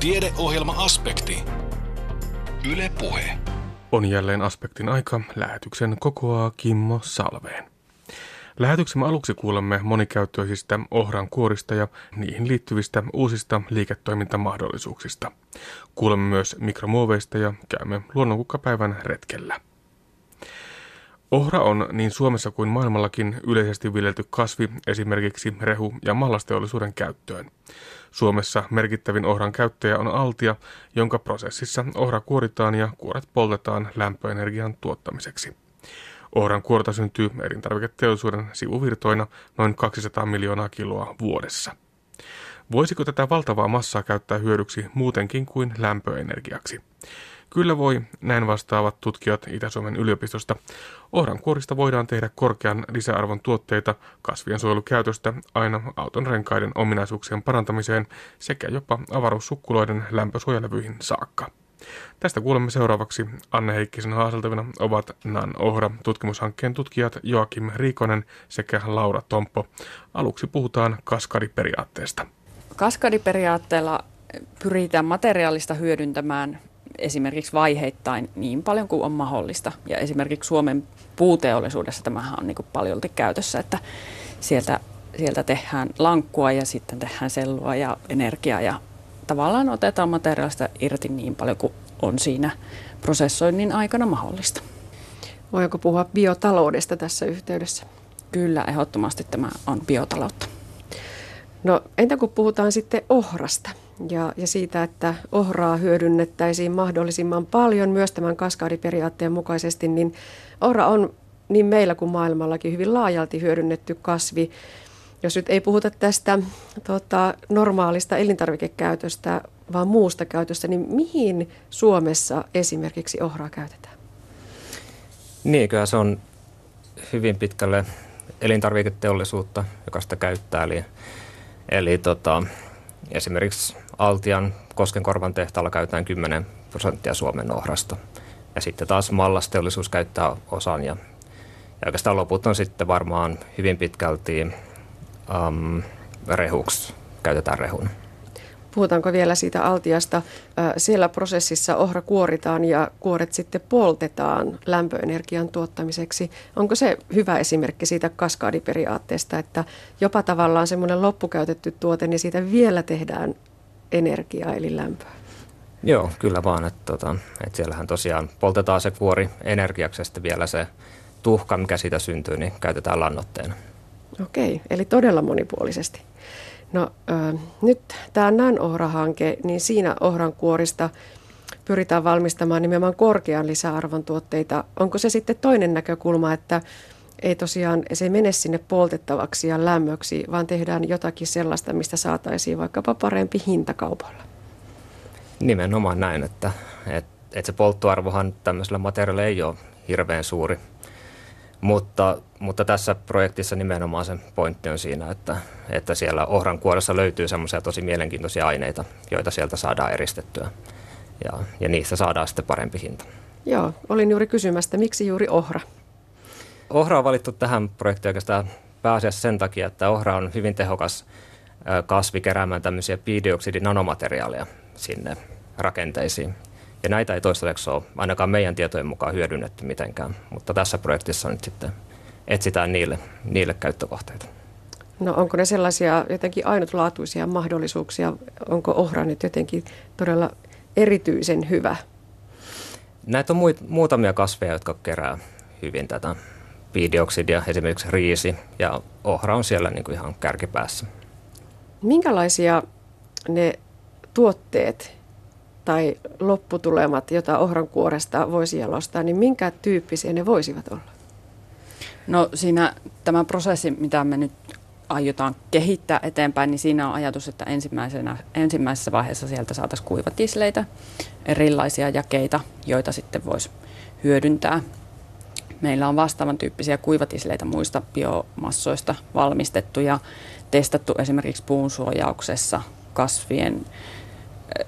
Tiedeohjelma-aspekti. Yle Puhe. On jälleen aspektin aika. Lähetyksen kokoaa Kimmo Salveen. Lähetyksemme aluksi kuulemme monikäyttöisistä ohran kuorista ja niihin liittyvistä uusista liiketoimintamahdollisuuksista. Kuulemme myös mikromuoveista ja käymme luonnonkukkapäivän retkellä. Ohra on niin Suomessa kuin maailmallakin yleisesti viljelty kasvi esimerkiksi rehu- ja mallasteollisuuden käyttöön. Suomessa merkittävin ohran käyttäjä on Altia, jonka prosessissa ohra kuoritaan ja kuoret poltetaan lämpöenergian tuottamiseksi. Ohran kuorta syntyy elintarviketeollisuuden sivuvirtoina noin 200 miljoonaa kiloa vuodessa. Voisiko tätä valtavaa massaa käyttää hyödyksi muutenkin kuin lämpöenergiaksi? Kyllä voi, näin vastaavat tutkijat Itä-Suomen yliopistosta. Ohran kuorista voidaan tehdä korkean lisäarvon tuotteita kasvien suojelukäytöstä aina auton renkaiden ominaisuuksien parantamiseen sekä jopa avaruussukkuloiden lämpösuojelevyihin saakka. Tästä kuulemme seuraavaksi Anne Heikkisen haaseltavina ovat NAN Ohra tutkimushankkeen tutkijat Joakim Riikonen sekä Laura Tomppo. Aluksi puhutaan kaskadiperiaatteesta. Kaskadiperiaatteella pyritään materiaalista hyödyntämään esimerkiksi vaiheittain niin paljon kuin on mahdollista. Ja esimerkiksi Suomen puuteollisuudessa tämähän on niin paljon käytössä, että sieltä, sieltä tehdään lankkua ja sitten tehdään sellua ja energiaa ja tavallaan otetaan materiaalista irti niin paljon kuin on siinä prosessoinnin aikana mahdollista. Voiko puhua biotaloudesta tässä yhteydessä? Kyllä, ehdottomasti tämä on biotaloutta. No entä kun puhutaan sitten ohrasta ja, ja siitä, että ohraa hyödynnettäisiin mahdollisimman paljon myös tämän kaskaadiperiaatteen mukaisesti, niin ohra on niin meillä kuin maailmallakin hyvin laajalti hyödynnetty kasvi. Jos nyt ei puhuta tästä tota, normaalista elintarvikekäytöstä, vaan muusta käytöstä, niin mihin Suomessa esimerkiksi ohraa käytetään? Niin, kyllä se on hyvin pitkälle elintarviketeollisuutta, joka sitä käyttää. Eli, eli tota, esimerkiksi Altian Koskenkorvan tehtaalla käytetään 10 prosenttia Suomen ohrasta. Ja sitten taas mallasteollisuus käyttää osan ja, ja oikeastaan loput on sitten varmaan hyvin pitkälti um, rehuksi, käytetään rehun. Puhutaanko vielä siitä altiasta? Siellä prosessissa ohra kuoritaan ja kuoret sitten poltetaan lämpöenergian tuottamiseksi. Onko se hyvä esimerkki siitä kaskaadiperiaatteesta, että jopa tavallaan semmoinen loppukäytetty tuote, niin siitä vielä tehdään energiaa eli lämpöä? Joo, kyllä vaan. Että, tota, että siellähän tosiaan poltetaan se kuori energiaksi ja sitten vielä se tuhka, mikä siitä syntyy, niin käytetään lannoitteena. Okei, eli todella monipuolisesti. No äh, nyt tämä NAN-ohra-hanke, niin siinä ohran kuorista pyritään valmistamaan nimenomaan korkean lisäarvon tuotteita. Onko se sitten toinen näkökulma, että ei tosiaan, se ei mene sinne poltettavaksi ja lämmöksi, vaan tehdään jotakin sellaista, mistä saataisiin vaikkapa parempi hinta kaupalla? Nimenomaan näin, että, että, että se polttoarvohan tämmöisellä materiaalilla ei ole hirveän suuri. Mutta, mutta tässä projektissa nimenomaan se pointti on siinä, että, että siellä ohran kuoressa löytyy semmoisia tosi mielenkiintoisia aineita, joita sieltä saadaan eristettyä. Ja, ja niistä saadaan sitten parempi hinta. Joo, olin juuri kysymästä, miksi juuri ohra? Ohra on valittu tähän projektiin oikeastaan pääasiassa sen takia, että ohra on hyvin tehokas kasvi keräämään tämmöisiä piidioksidinanomateriaaleja sinne rakenteisiin. Ja näitä ei toistaiseksi ole ainakaan meidän tietojen mukaan hyödynnetty mitenkään, mutta tässä projektissa nyt sitten etsitään niille, niille käyttökohteita. No onko ne sellaisia jotenkin ainutlaatuisia mahdollisuuksia? Onko ohra nyt jotenkin todella erityisen hyvä? Näitä on muutamia kasveja, jotka kerää hyvin tätä piidioksidia, esimerkiksi riisi, ja ohra on siellä niin kuin ihan kärkipäässä. Minkälaisia ne tuotteet, tai lopputulemat, joita ohran kuoresta voisi jalostaa, niin minkä tyyppisiä ne voisivat olla? No siinä tämä prosessi, mitä me nyt aiotaan kehittää eteenpäin, niin siinä on ajatus, että ensimmäisenä, ensimmäisessä vaiheessa sieltä saataisiin kuivatisleitä, erilaisia jakeita, joita sitten voisi hyödyntää. Meillä on vastaavan tyyppisiä kuivatisleitä muista biomassoista valmistettu ja testattu esimerkiksi puun suojauksessa, kasvien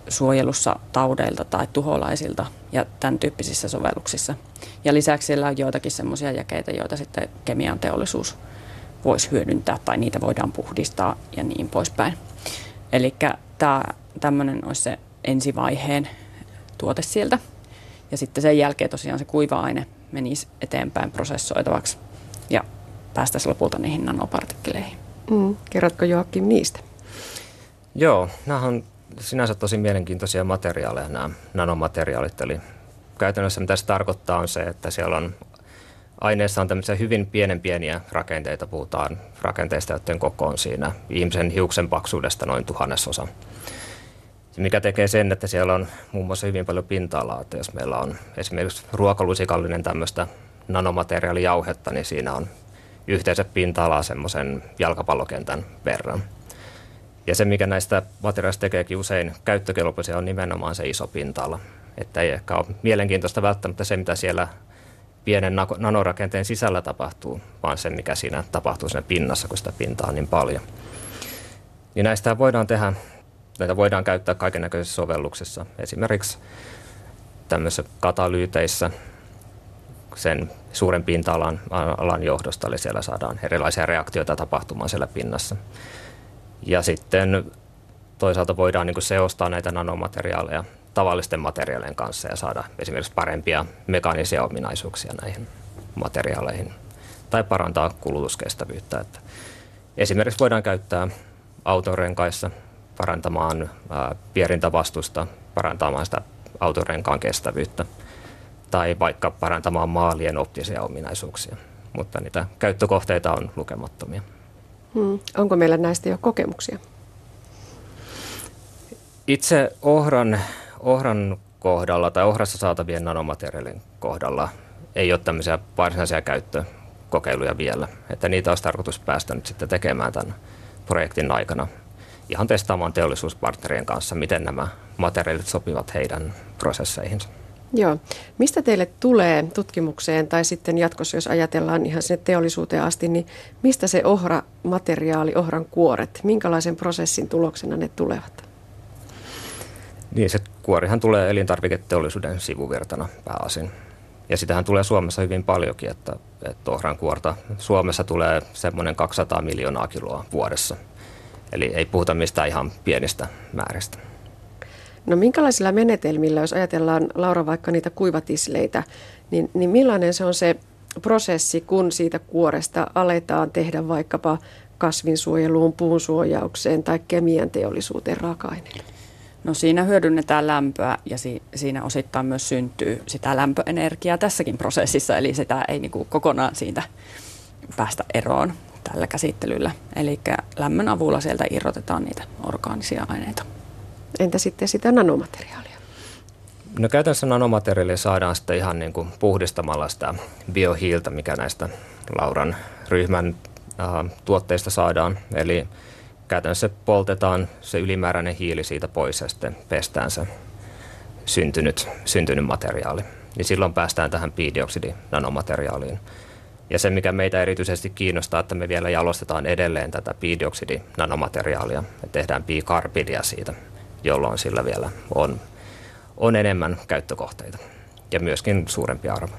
suojelussa taudeilta tai tuholaisilta ja tämän tyyppisissä sovelluksissa. Ja lisäksi siellä on joitakin semmoisia jakeita, joita sitten kemian teollisuus voisi hyödyntää tai niitä voidaan puhdistaa ja niin poispäin. Eli tämmöinen olisi se ensivaiheen tuote sieltä. Ja sitten sen jälkeen tosiaan se kuiva-aine menisi eteenpäin prosessoitavaksi ja päästäisiin lopulta niihin nanopartikkeleihin. Mm. Kerrotko Joakim niistä? Joo, nämä on sinänsä tosi mielenkiintoisia materiaaleja nämä nanomateriaalit. Eli käytännössä mitä se tarkoittaa on se, että siellä on aineessa on tämmöisiä hyvin pienen pieniä rakenteita. Puhutaan rakenteista, joiden koko on siinä ihmisen hiuksen paksuudesta noin tuhannesosa. Mikä tekee sen, että siellä on muun muassa hyvin paljon pinta-alaa. Että jos meillä on esimerkiksi ruokalusikallinen tämmöistä nanomateriaalijauhetta, niin siinä on yhteensä pinta-alaa semmoisen jalkapallokentän verran. Ja se, mikä näistä materiaaleista tekeekin usein käyttökelpoisia, on nimenomaan se iso pinta-ala. Että ei ehkä ole mielenkiintoista välttämättä se, mitä siellä pienen nanorakenteen sisällä tapahtuu, vaan se, mikä siinä tapahtuu siinä pinnassa, kun sitä pintaa on niin paljon. Niin näistä voidaan tehdä, näitä voidaan käyttää kaiken näköisissä sovelluksissa. Esimerkiksi tämmöisissä katalyyteissä sen suuren pinta-alan alan johdosta, eli siellä saadaan erilaisia reaktioita tapahtumaan siellä pinnassa. Ja sitten toisaalta voidaan niin seostaa näitä nanomateriaaleja tavallisten materiaalien kanssa ja saada esimerkiksi parempia mekaanisia ominaisuuksia näihin materiaaleihin tai parantaa kulutuskestävyyttä. Että esimerkiksi voidaan käyttää autorenkaissa parantamaan vierintävastusta, parantamaan sitä autorenkaan kestävyyttä tai vaikka parantamaan maalien optisia ominaisuuksia. Mutta niitä käyttökohteita on lukemattomia. Hmm. Onko meillä näistä jo kokemuksia? Itse ohran ohran kohdalla tai ohrassa saatavien nanomateriaalien kohdalla ei ole tämmöisiä varsinaisia käyttökokeiluja vielä. Että niitä olisi tarkoitus päästä nyt sitten tekemään tämän projektin aikana ihan testaamaan teollisuuspartnerien kanssa, miten nämä materiaalit sopivat heidän prosesseihinsa. Joo. Mistä teille tulee tutkimukseen tai sitten jatkossa, jos ajatellaan ihan sinne teollisuuteen asti, niin mistä se ohra-materiaali, ohran kuoret, minkälaisen prosessin tuloksena ne tulevat? Niin, se kuorihan tulee elintarviketeollisuuden sivuvirtana pääosin. Ja sitähän tulee Suomessa hyvin paljonkin, että, että ohran kuorta Suomessa tulee semmoinen 200 miljoonaa kiloa vuodessa. Eli ei puhuta mistään ihan pienistä määristä. No minkälaisilla menetelmillä, jos ajatellaan Laura vaikka niitä kuivatisleitä, niin, niin millainen se on se prosessi, kun siitä kuoresta aletaan tehdä vaikkapa kasvinsuojeluun, puun suojaukseen tai kemian teollisuuteen raaka-aineita? No siinä hyödynnetään lämpöä ja si- siinä osittain myös syntyy sitä lämpöenergiaa tässäkin prosessissa, eli sitä ei niin kuin kokonaan siitä päästä eroon tällä käsittelyllä. Eli lämmön avulla sieltä irrotetaan niitä orgaanisia aineita. Entä sitten sitä nanomateriaalia? No käytännössä nanomateriaalia saadaan sitten ihan niin kuin puhdistamalla sitä biohiiltä, mikä näistä Lauran ryhmän äh, tuotteista saadaan. Eli käytännössä poltetaan se ylimääräinen hiili siitä pois ja sitten pestään se syntynyt, syntynyt materiaali. Niin silloin päästään tähän piidioksidinanomateriaaliin. Ja se, mikä meitä erityisesti kiinnostaa, että me vielä jalostetaan edelleen tätä piidioksidinanomateriaalia ja tehdään bikarbidia siitä, jolloin sillä vielä on, on enemmän käyttökohteita ja myöskin suurempi arvo.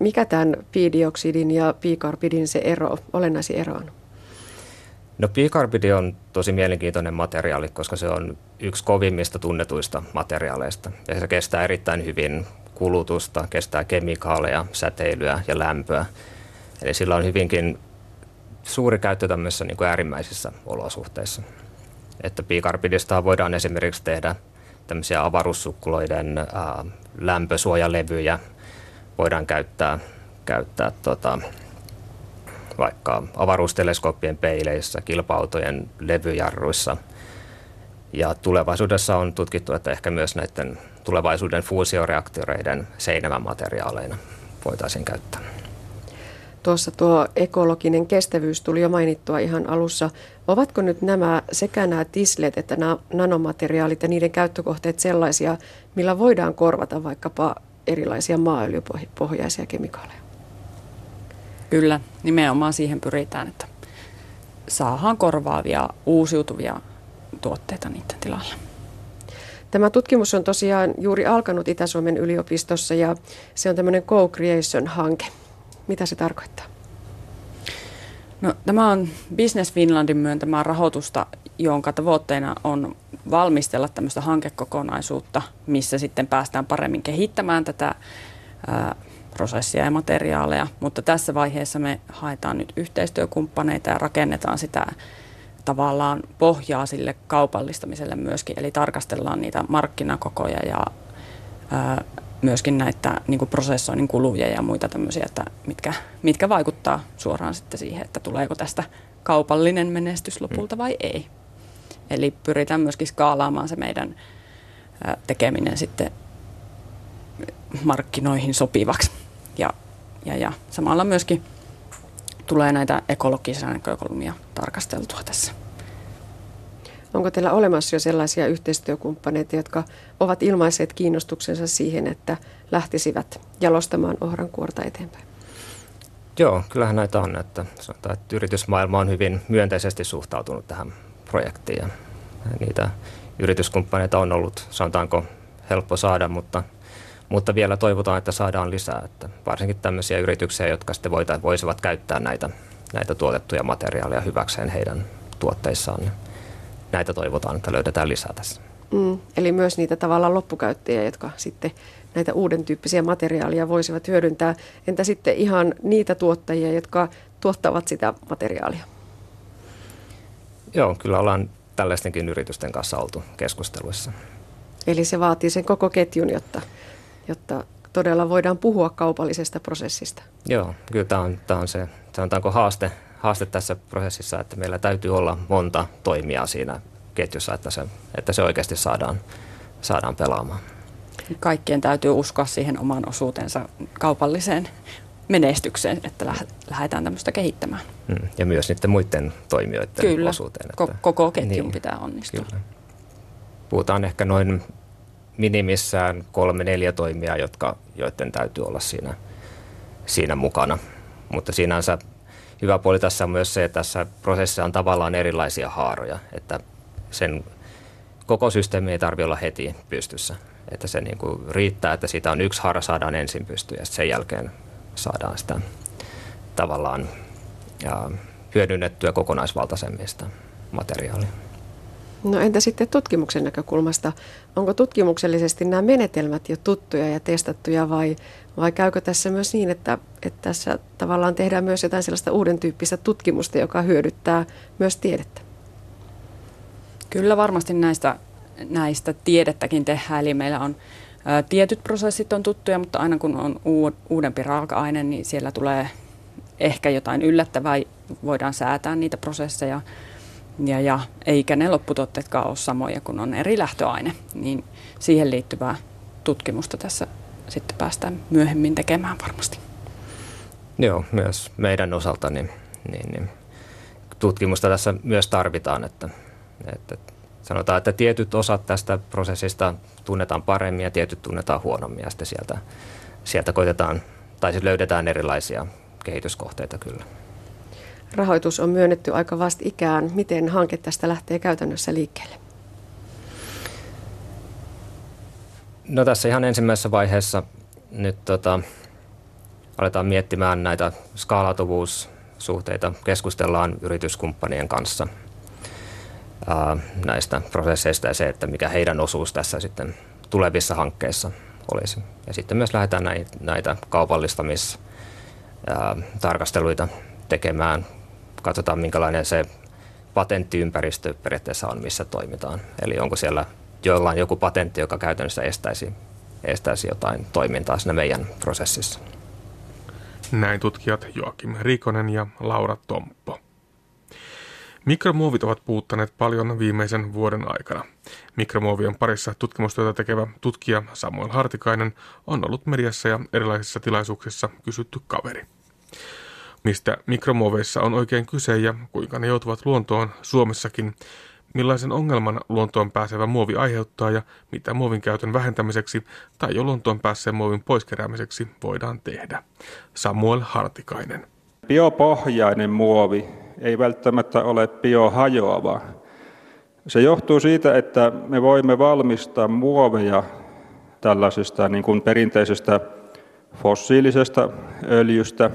Mikä tämän piidioksidin ja bikarbidin se ero, olennaisin ero on? No bikarbidi on tosi mielenkiintoinen materiaali, koska se on yksi kovimmista tunnetuista materiaaleista. Ja se kestää erittäin hyvin kulutusta, kestää kemikaaleja, säteilyä ja lämpöä. Eli sillä on hyvinkin suuri käyttö tämmöisissä niin kuin äärimmäisissä olosuhteissa. Että bikarbidista voidaan esimerkiksi tehdä tämmöisiä avaruussukkuloiden ää, lämpösuojalevyjä. Voidaan käyttää, käyttää tota, vaikka avaruusteleskooppien peileissä, kilpa-autojen levyjarruissa. Ja tulevaisuudessa on tutkittu, että ehkä myös näiden tulevaisuuden fuusioreaktoreiden seinämämateriaaleina voitaisiin käyttää. Tuossa tuo ekologinen kestävyys tuli jo mainittua ihan alussa. Ovatko nyt nämä sekä nämä tislet että nämä nanomateriaalit ja niiden käyttökohteet sellaisia, millä voidaan korvata vaikkapa erilaisia maaöljypohjaisia kemikaaleja? Kyllä, nimenomaan siihen pyritään, että saadaan korvaavia uusiutuvia tuotteita niiden tilalla. Tämä tutkimus on tosiaan juuri alkanut Itä-Suomen yliopistossa ja se on tämmöinen co-creation-hanke. Mitä se tarkoittaa? No, tämä on Business Finlandin myöntämää rahoitusta, jonka tavoitteena on valmistella tämmöistä hankekokonaisuutta, missä sitten päästään paremmin kehittämään tätä ää, prosessia ja materiaaleja, mutta tässä vaiheessa me haetaan nyt yhteistyökumppaneita ja rakennetaan sitä tavallaan pohjaa sille kaupallistamiselle myöskin, eli tarkastellaan niitä markkinakokoja ja ää, myöskin näitä niin kuin prosessoinnin kuluja ja muita tämmöisiä, että mitkä, mitkä vaikuttaa suoraan sitten siihen, että tuleeko tästä kaupallinen menestys lopulta vai ei. Eli pyritään myöskin skaalaamaan se meidän tekeminen sitten markkinoihin sopivaksi. Ja, ja, ja samalla myöskin tulee näitä ekologisia näkökulmia tarkasteltua tässä. Onko teillä olemassa jo sellaisia yhteistyökumppaneita, jotka ovat ilmaiseet kiinnostuksensa siihen, että lähtisivät jalostamaan ohrankuorta eteenpäin? Joo, kyllähän näitä on. Että sanotaan, että yritysmaailma on hyvin myönteisesti suhtautunut tähän projektiin. Ja niitä yrityskumppaneita on ollut, sanotaanko, helppo saada, mutta, mutta vielä toivotaan, että saadaan lisää. Että varsinkin tämmöisiä yrityksiä, jotka sitten voisivat käyttää näitä, näitä tuotettuja materiaaleja hyväkseen heidän tuotteissaan. Näitä toivotaan, että löydetään lisää tässä. Mm, eli myös niitä tavallaan loppukäyttäjiä, jotka sitten näitä uuden tyyppisiä materiaalia voisivat hyödyntää. Entä sitten ihan niitä tuottajia, jotka tuottavat sitä materiaalia? Joo, kyllä ollaan tällaistenkin yritysten kanssa oltu keskusteluissa. Eli se vaatii sen koko ketjun, jotta, jotta todella voidaan puhua kaupallisesta prosessista. Joo, kyllä tämä on, tämä on se, sanotaanko haaste, haaste tässä prosessissa, että meillä täytyy olla monta toimijaa siinä ketjussa, että se, että se oikeasti saadaan, saadaan pelaamaan. Kaikkien täytyy uskoa siihen oman osuutensa kaupalliseen menestykseen, että lähdetään tämmöistä kehittämään. Mm, ja myös niiden muiden toimijoiden Kyllä. osuuteen. Että, koko ketjun niin, pitää onnistua. Kyllä. Puhutaan ehkä noin minimissään kolme, neljä toimijaa, jotka, joiden täytyy olla siinä, siinä mukana. Mutta sinänsä hyvä puoli tässä on myös se, että tässä prosessissa on tavallaan erilaisia haaroja, että sen koko systeemi ei tarvitse olla heti pystyssä. Että se niin kuin riittää, että siitä on yksi haara saadaan ensin pystyyn ja sen jälkeen saadaan sitä tavallaan ja hyödynnettyä kokonaisvaltaisemmista materiaalia. No entä sitten tutkimuksen näkökulmasta? Onko tutkimuksellisesti nämä menetelmät jo tuttuja ja testattuja vai, vai käykö tässä myös niin, että, että tässä tavallaan tehdään myös jotain sellaista uuden tyyppistä tutkimusta, joka hyödyttää myös tiedettä? Kyllä varmasti näistä, näistä tiedettäkin tehdään. Eli meillä on ä, tietyt prosessit on tuttuja, mutta aina kun on uudempi raaka-aine, niin siellä tulee ehkä jotain yllättävää. Voidaan säätää niitä prosesseja ja, ja eikä ne lopputuotteetkaan ole samoja, kun on eri lähtöaine. Niin siihen liittyvää tutkimusta tässä sitten päästään myöhemmin tekemään varmasti. Joo, myös meidän osalta niin, niin, niin tutkimusta tässä myös tarvitaan, että, että sanotaan, että tietyt osat tästä prosessista tunnetaan paremmin ja tietyt tunnetaan huonommin ja sitten sieltä, sieltä koitetaan tai löydetään erilaisia kehityskohteita kyllä. Rahoitus on myönnetty aika vasta ikään. Miten hanke tästä lähtee käytännössä liikkeelle? No tässä ihan ensimmäisessä vaiheessa nyt tota, aletaan miettimään näitä skaalautuvuussuhteita, keskustellaan yrityskumppanien kanssa ää, näistä prosesseista ja se, että mikä heidän osuus tässä sitten tulevissa hankkeissa olisi. Ja sitten myös lähdetään näitä, näitä kaupallistamistarkasteluita tekemään. Katsotaan, minkälainen se patenttiympäristö periaatteessa on, missä toimitaan. Eli onko siellä jollain joku patentti, joka käytännössä estäisi, estäisi jotain toimintaa siinä meidän prosessissa. Näin tutkijat Joakim Rikonen ja Laura Tomppo. Mikromuovit ovat puuttaneet paljon viimeisen vuoden aikana. Mikromuovien parissa tutkimustyötä tekevä tutkija Samuel Hartikainen on ollut mediassa ja erilaisissa tilaisuuksissa kysytty kaveri. Mistä mikromuoveissa on oikein kyse ja kuinka ne joutuvat luontoon Suomessakin, millaisen ongelman luontoon pääsevä muovi aiheuttaa ja mitä muovin käytön vähentämiseksi tai jo luontoon päässeen muovin poiskeräämiseksi voidaan tehdä. Samuel Hartikainen. Biopohjainen muovi ei välttämättä ole biohajoava. Se johtuu siitä, että me voimme valmistaa muoveja tällaisesta niin kuin perinteisestä fossiilisesta öljystä,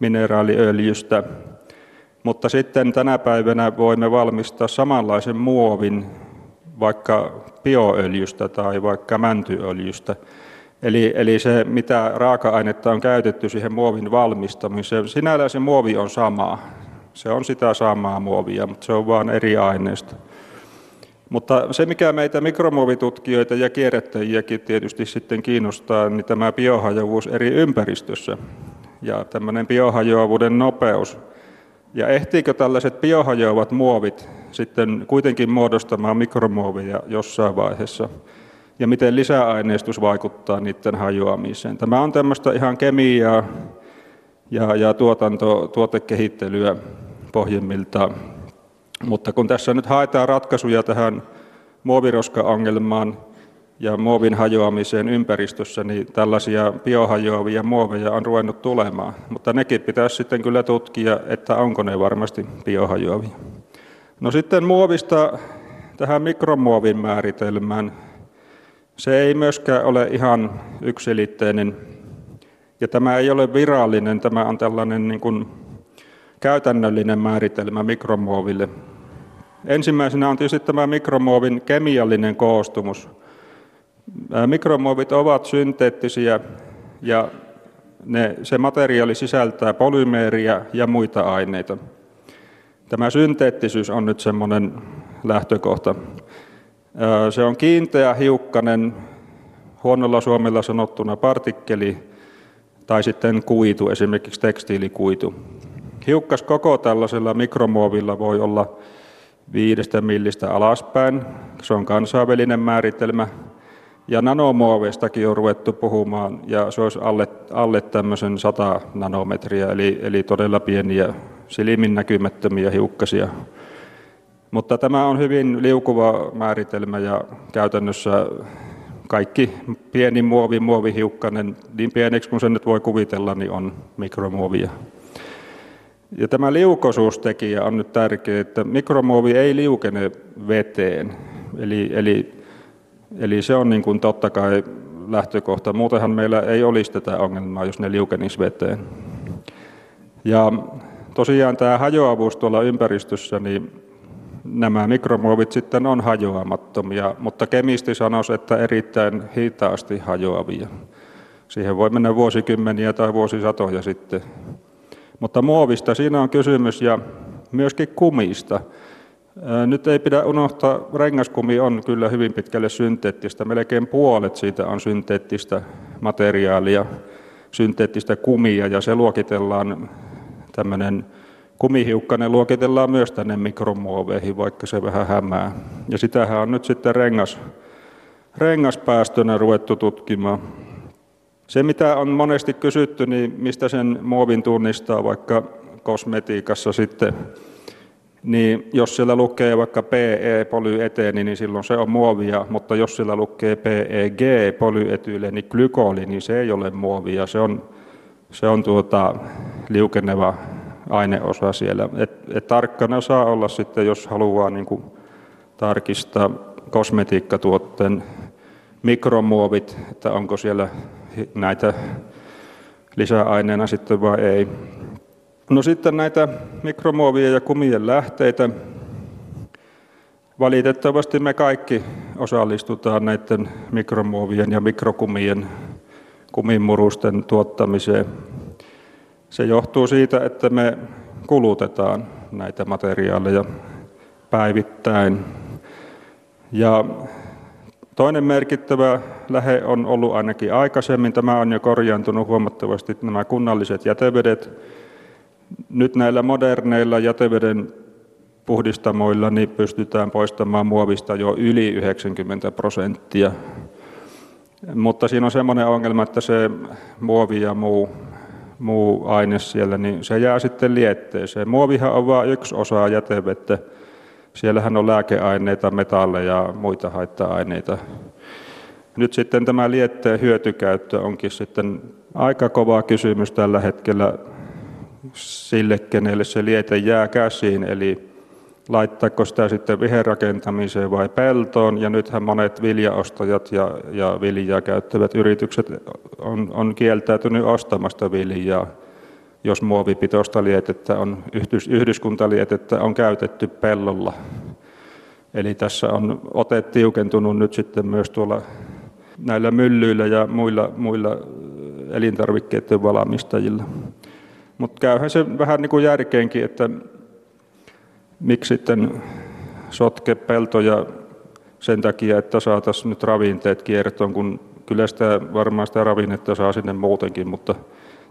mineraaliöljystä, mutta sitten tänä päivänä voimme valmistaa samanlaisen muovin vaikka bioöljystä tai vaikka mäntyöljystä. Eli, eli se, mitä raaka-ainetta on käytetty siihen muovin valmistamiseen, sinällään se muovi on sama. Se on sitä samaa muovia, mutta se on vain eri aineista. Mutta se, mikä meitä mikromuovitutkijoita ja kierrättäjiäkin tietysti sitten kiinnostaa, niin tämä biohajoavuus eri ympäristössä ja tämmöinen biohajoavuuden nopeus. Ja ehtiikö tällaiset biohajoavat muovit sitten kuitenkin muodostamaan mikromuovia jossain vaiheessa? Ja miten lisäaineistus vaikuttaa niiden hajoamiseen? Tämä on tämmöistä ihan kemiaa ja, ja tuotanto, tuotekehittelyä pohjimmiltaan. Mutta kun tässä nyt haetaan ratkaisuja tähän muoviroska-ongelmaan ja muovin hajoamiseen ympäristössä, niin tällaisia biohajoavia muoveja on ruvennut tulemaan. Mutta nekin pitäisi sitten kyllä tutkia, että onko ne varmasti biohajoavia. No sitten muovista tähän mikromuovin määritelmään. Se ei myöskään ole ihan yksilitteinen. Ja tämä ei ole virallinen, tämä on tällainen niin kuin käytännöllinen määritelmä mikromuoville. Ensimmäisenä on tietysti tämä mikromuovin kemiallinen koostumus. Mikromuovit ovat synteettisiä ja ne, se materiaali sisältää polymeeriä ja muita aineita. Tämä synteettisyys on nyt semmoinen lähtökohta. Se on kiinteä, hiukkanen, huonolla suomella sanottuna partikkeli tai sitten kuitu, esimerkiksi tekstiilikuitu. Hiukkas koko tällaisella mikromuovilla voi olla viidestä millistä alaspäin. Se on kansainvälinen määritelmä. Ja nanomuoveistakin on ruvettu puhumaan, ja se olisi alle, alle tämmöisen 100 nanometriä, eli, eli todella pieniä, silmin näkymättömiä hiukkasia. Mutta tämä on hyvin liukuva määritelmä, ja käytännössä kaikki pieni muovi, muovihiukkanen, niin pieneksi kuin sen nyt voi kuvitella, niin on mikromuovia. Ja tämä liukosuustekijä on nyt tärkeä, että mikromuovi ei liukene veteen. Eli, eli, eli se on niin kuin totta kai lähtökohta. Muutenhan meillä ei olisi tätä ongelmaa, jos ne liukenisi veteen. Ja tosiaan tämä hajoavuus tuolla ympäristössä, niin nämä mikromuovit sitten on hajoamattomia, mutta kemisti sanoisi, että erittäin hitaasti hajoavia. Siihen voi mennä vuosikymmeniä tai vuosisatoja sitten mutta muovista siinä on kysymys ja myöskin kumista. Nyt ei pidä unohtaa, rengaskumi on kyllä hyvin pitkälle synteettistä. Melkein puolet siitä on synteettistä materiaalia, synteettistä kumia ja se luokitellaan tämmöinen kumihiukkanen luokitellaan myös tänne mikromuoveihin, vaikka se vähän hämää. Ja sitähän on nyt sitten rengas, rengaspäästönä ruvettu tutkimaan. Se, mitä on monesti kysytty, niin mistä sen muovin tunnistaa vaikka kosmetiikassa sitten, niin jos siellä lukee vaikka PE polyeteeni, niin silloin se on muovia, mutta jos siellä lukee PEG polyetyleeni glykoli, niin se ei ole muovia, se on, se on tuota, liukeneva aineosa siellä. Et, et tarkkana saa olla sitten, jos haluaa niin kuin tarkistaa kosmetiikkatuotteen mikromuovit, että onko siellä näitä lisäaineena sitten vai ei. No sitten näitä mikromuovia ja kumien lähteitä. Valitettavasti me kaikki osallistutaan näiden mikromuovien ja mikrokumien kumimurusten tuottamiseen. Se johtuu siitä, että me kulutetaan näitä materiaaleja päivittäin. Ja Toinen merkittävä lähe on ollut ainakin aikaisemmin, tämä on jo korjaantunut huomattavasti, nämä kunnalliset jätevedet. Nyt näillä moderneilla jäteveden puhdistamoilla niin pystytään poistamaan muovista jo yli 90 prosenttia. Mutta siinä on semmoinen ongelma, että se muovi ja muu, muu aine siellä, niin se jää sitten lietteeseen. Muovihan on vain yksi osa jätevettä Siellähän on lääkeaineita, metalleja ja muita haitta-aineita. Nyt sitten tämä lietteen hyötykäyttö onkin sitten aika kova kysymys tällä hetkellä sille, kenelle se liete jää käsiin, eli laittaako sitä sitten viherrakentamiseen vai peltoon. Ja nythän monet viljaostajat ja, ja viljaa käyttävät yritykset on, on kieltäytynyt ostamasta viljaa jos muovipitoista lietettä on, yhdys, yhdyskuntalietettä on käytetty pellolla. Eli tässä on ote tiukentunut nyt sitten myös tuolla näillä myllyillä ja muilla, muilla elintarvikkeiden valmistajilla. Mutta käyhän se vähän niin kuin järkeenkin, että miksi sitten sotke peltoja sen takia, että saataisiin nyt ravinteet kiertoon, kun kyllä sitä, varmaan sitä ravinnetta saa sinne muutenkin, mutta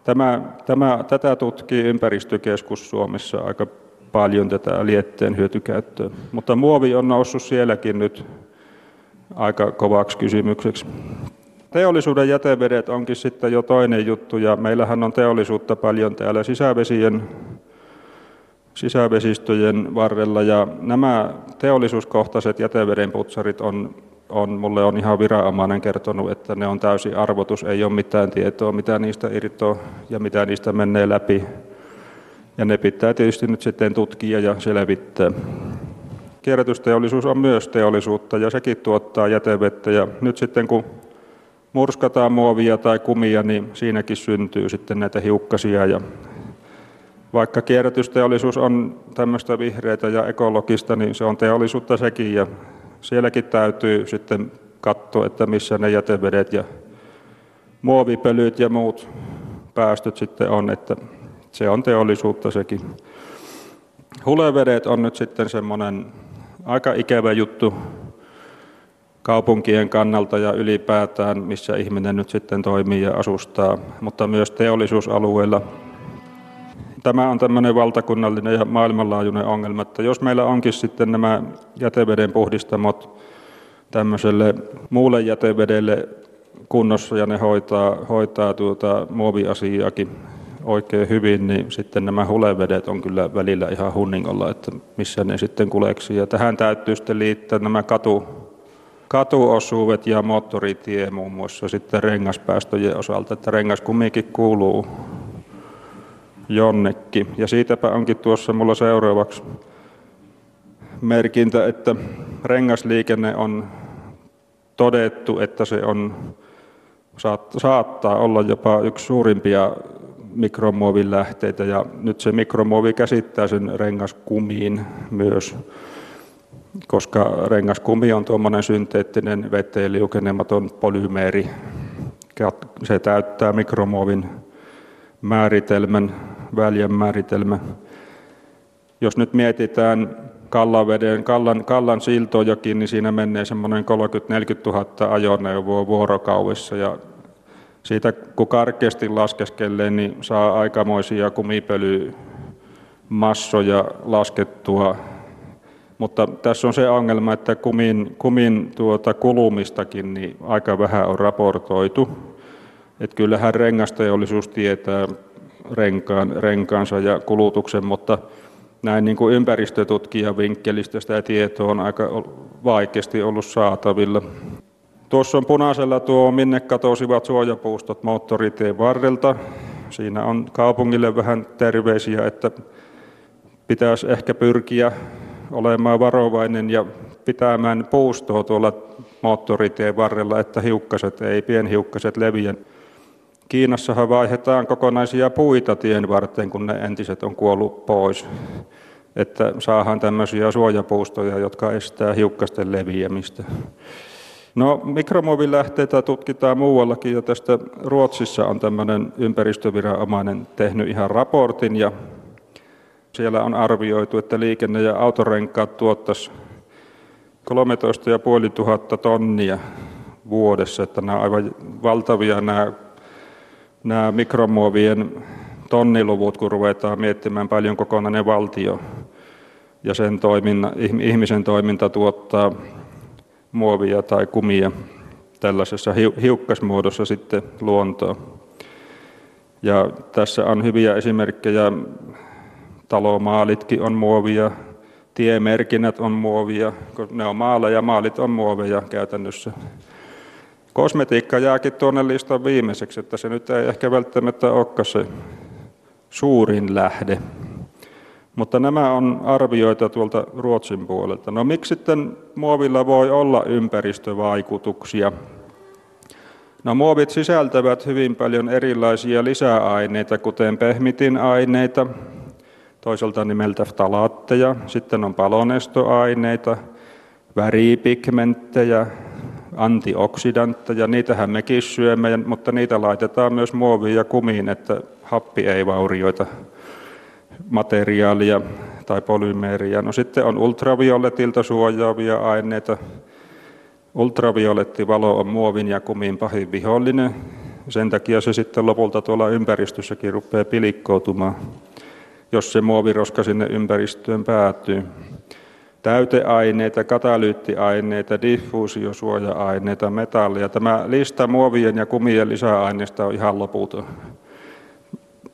tämä, tämä, tätä tutkii ympäristökeskus Suomessa aika paljon tätä lietteen hyötykäyttöä. Mutta muovi on noussut sielläkin nyt aika kovaksi kysymykseksi. Teollisuuden jätevedet onkin sitten jo toinen juttu ja meillähän on teollisuutta paljon täällä sisävesien sisävesistöjen varrella ja nämä teollisuuskohtaiset jätevedenputsarit on, on, mulle on ihan viranomainen kertonut, että ne on täysin arvotus, ei ole mitään tietoa, mitä niistä irtoaa ja mitä niistä menee läpi. Ja ne pitää tietysti nyt sitten tutkia ja selvittää. Kierrätysteollisuus on myös teollisuutta ja sekin tuottaa jätevettä ja nyt sitten kun murskataan muovia tai kumia, niin siinäkin syntyy sitten näitä hiukkasia. Ja vaikka kierrätysteollisuus on tämmöistä vihreitä ja ekologista, niin se on teollisuutta sekin. Ja sielläkin täytyy sitten katsoa, että missä ne jätevedet ja muovipölyt ja muut päästöt sitten on, että se on teollisuutta sekin. Hulevedet on nyt sitten semmoinen aika ikävä juttu kaupunkien kannalta ja ylipäätään, missä ihminen nyt sitten toimii ja asustaa, mutta myös teollisuusalueilla – tämä on tämmöinen valtakunnallinen ja maailmanlaajuinen ongelma, että jos meillä onkin sitten nämä jäteveden puhdistamot tämmöiselle muulle jätevedelle kunnossa ja ne hoitaa, hoitaa tuota muoviasiaakin oikein hyvin, niin sitten nämä hulevedet on kyllä välillä ihan hunningolla, että missä ne sitten kuleksi. Ja tähän täytyy sitten liittää nämä katu, katuosuudet ja moottoritie muun muassa sitten rengaspäästöjen osalta, että rengas kumminkin kuuluu jonnekin. Ja siitäpä onkin tuossa mulla seuraavaksi merkintä, että rengasliikenne on todettu, että se on, saattaa olla jopa yksi suurimpia mikromuovin lähteitä ja nyt se mikromuovi käsittää sen rengaskumiin myös, koska rengaskumi on tuommoinen synteettinen veteen liukenematon polymeeri. Se täyttää mikromuovin määritelmän väljän määritelmä. Jos nyt mietitään Kallaveden, Kallan, Kallan siltojakin, niin siinä menee semmoinen 30-40 000 ajoneuvoa vuorokaudessa ja siitä kun karkeasti laskeskelee, niin saa aikamoisia kumipölymassoja laskettua. Mutta tässä on se ongelma, että kumin, kumin tuota kulumistakin niin aika vähän on raportoitu. Et kyllähän rengasteollisuus tietää renkaan, renkaansa ja kulutuksen, mutta näin niin kuin ympäristötutkijan vinkkelistä sitä tietoa on aika vaikeasti ollut saatavilla. Tuossa on punaisella tuo minne katosivat suojapuustot moottoritien varrelta. Siinä on kaupungille vähän terveisiä, että pitäisi ehkä pyrkiä olemaan varovainen ja pitämään puustoa tuolla moottoritien varrella, että hiukkaset ei, pienhiukkaset leviä Kiinassahan vaihdetaan kokonaisia puita tien varten, kun ne entiset on kuollut pois. Että saahan tämmöisiä suojapuustoja, jotka estää hiukkasten leviämistä. No, mikromuovilähteitä tutkitaan muuallakin ja tästä Ruotsissa on tämmöinen ympäristöviranomainen tehnyt ihan raportin ja siellä on arvioitu, että liikenne- ja autorenkaat tuottaisi 13 500 tonnia vuodessa, että nämä on aivan valtavia nämä nämä mikromuovien tonniluvut, kun ruvetaan miettimään paljon kokonainen valtio ja sen toiminna, ihmisen toiminta tuottaa muovia tai kumia tällaisessa hiukkasmuodossa sitten luontoon. Ja tässä on hyviä esimerkkejä. Talomaalitkin on muovia, tiemerkinnät on muovia, ne on maalla ja maalit on muoveja käytännössä. Kosmetiikka jääkin tuonne listan viimeiseksi, että se nyt ei ehkä välttämättä olekaan se suurin lähde. Mutta nämä on arvioita tuolta Ruotsin puolelta. No miksi sitten muovilla voi olla ympäristövaikutuksia? No muovit sisältävät hyvin paljon erilaisia lisäaineita, kuten väripigmenttejä, antioksidantteja, niitähän mekin syömme, mutta niitä laitetaan myös muoviin ja kumiin, että happi ei vaurioita materiaalia tai polymeeria. No sitten on ultravioletilta suojaavia aineita. Ultraviolettivalo on muovin ja kumin pahin vihollinen. Sen takia se sitten lopulta tuolla ympäristössäkin rupeaa pilikkoutumaan, jos se muoviroska sinne ympäristöön päätyy täyteaineita, katalyyttiaineita, diffuusiosuoja-aineita, metallia. Tämä lista muovien ja kumien lisäaineista on ihan loputon.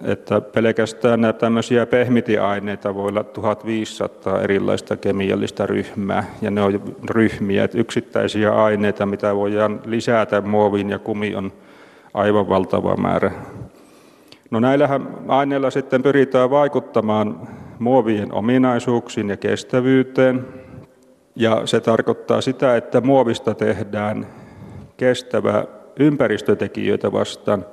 Että pelkästään nämä tämmöisiä pehmitiaineita voi olla 1500 erilaista kemiallista ryhmää, ja ne on ryhmiä, että yksittäisiä aineita, mitä voidaan lisätä muoviin ja kumi on aivan valtava määrä. No näillähän aineilla sitten pyritään vaikuttamaan muovien ominaisuuksiin ja kestävyyteen. Ja se tarkoittaa sitä, että muovista tehdään kestävä ympäristötekijöitä vastaan.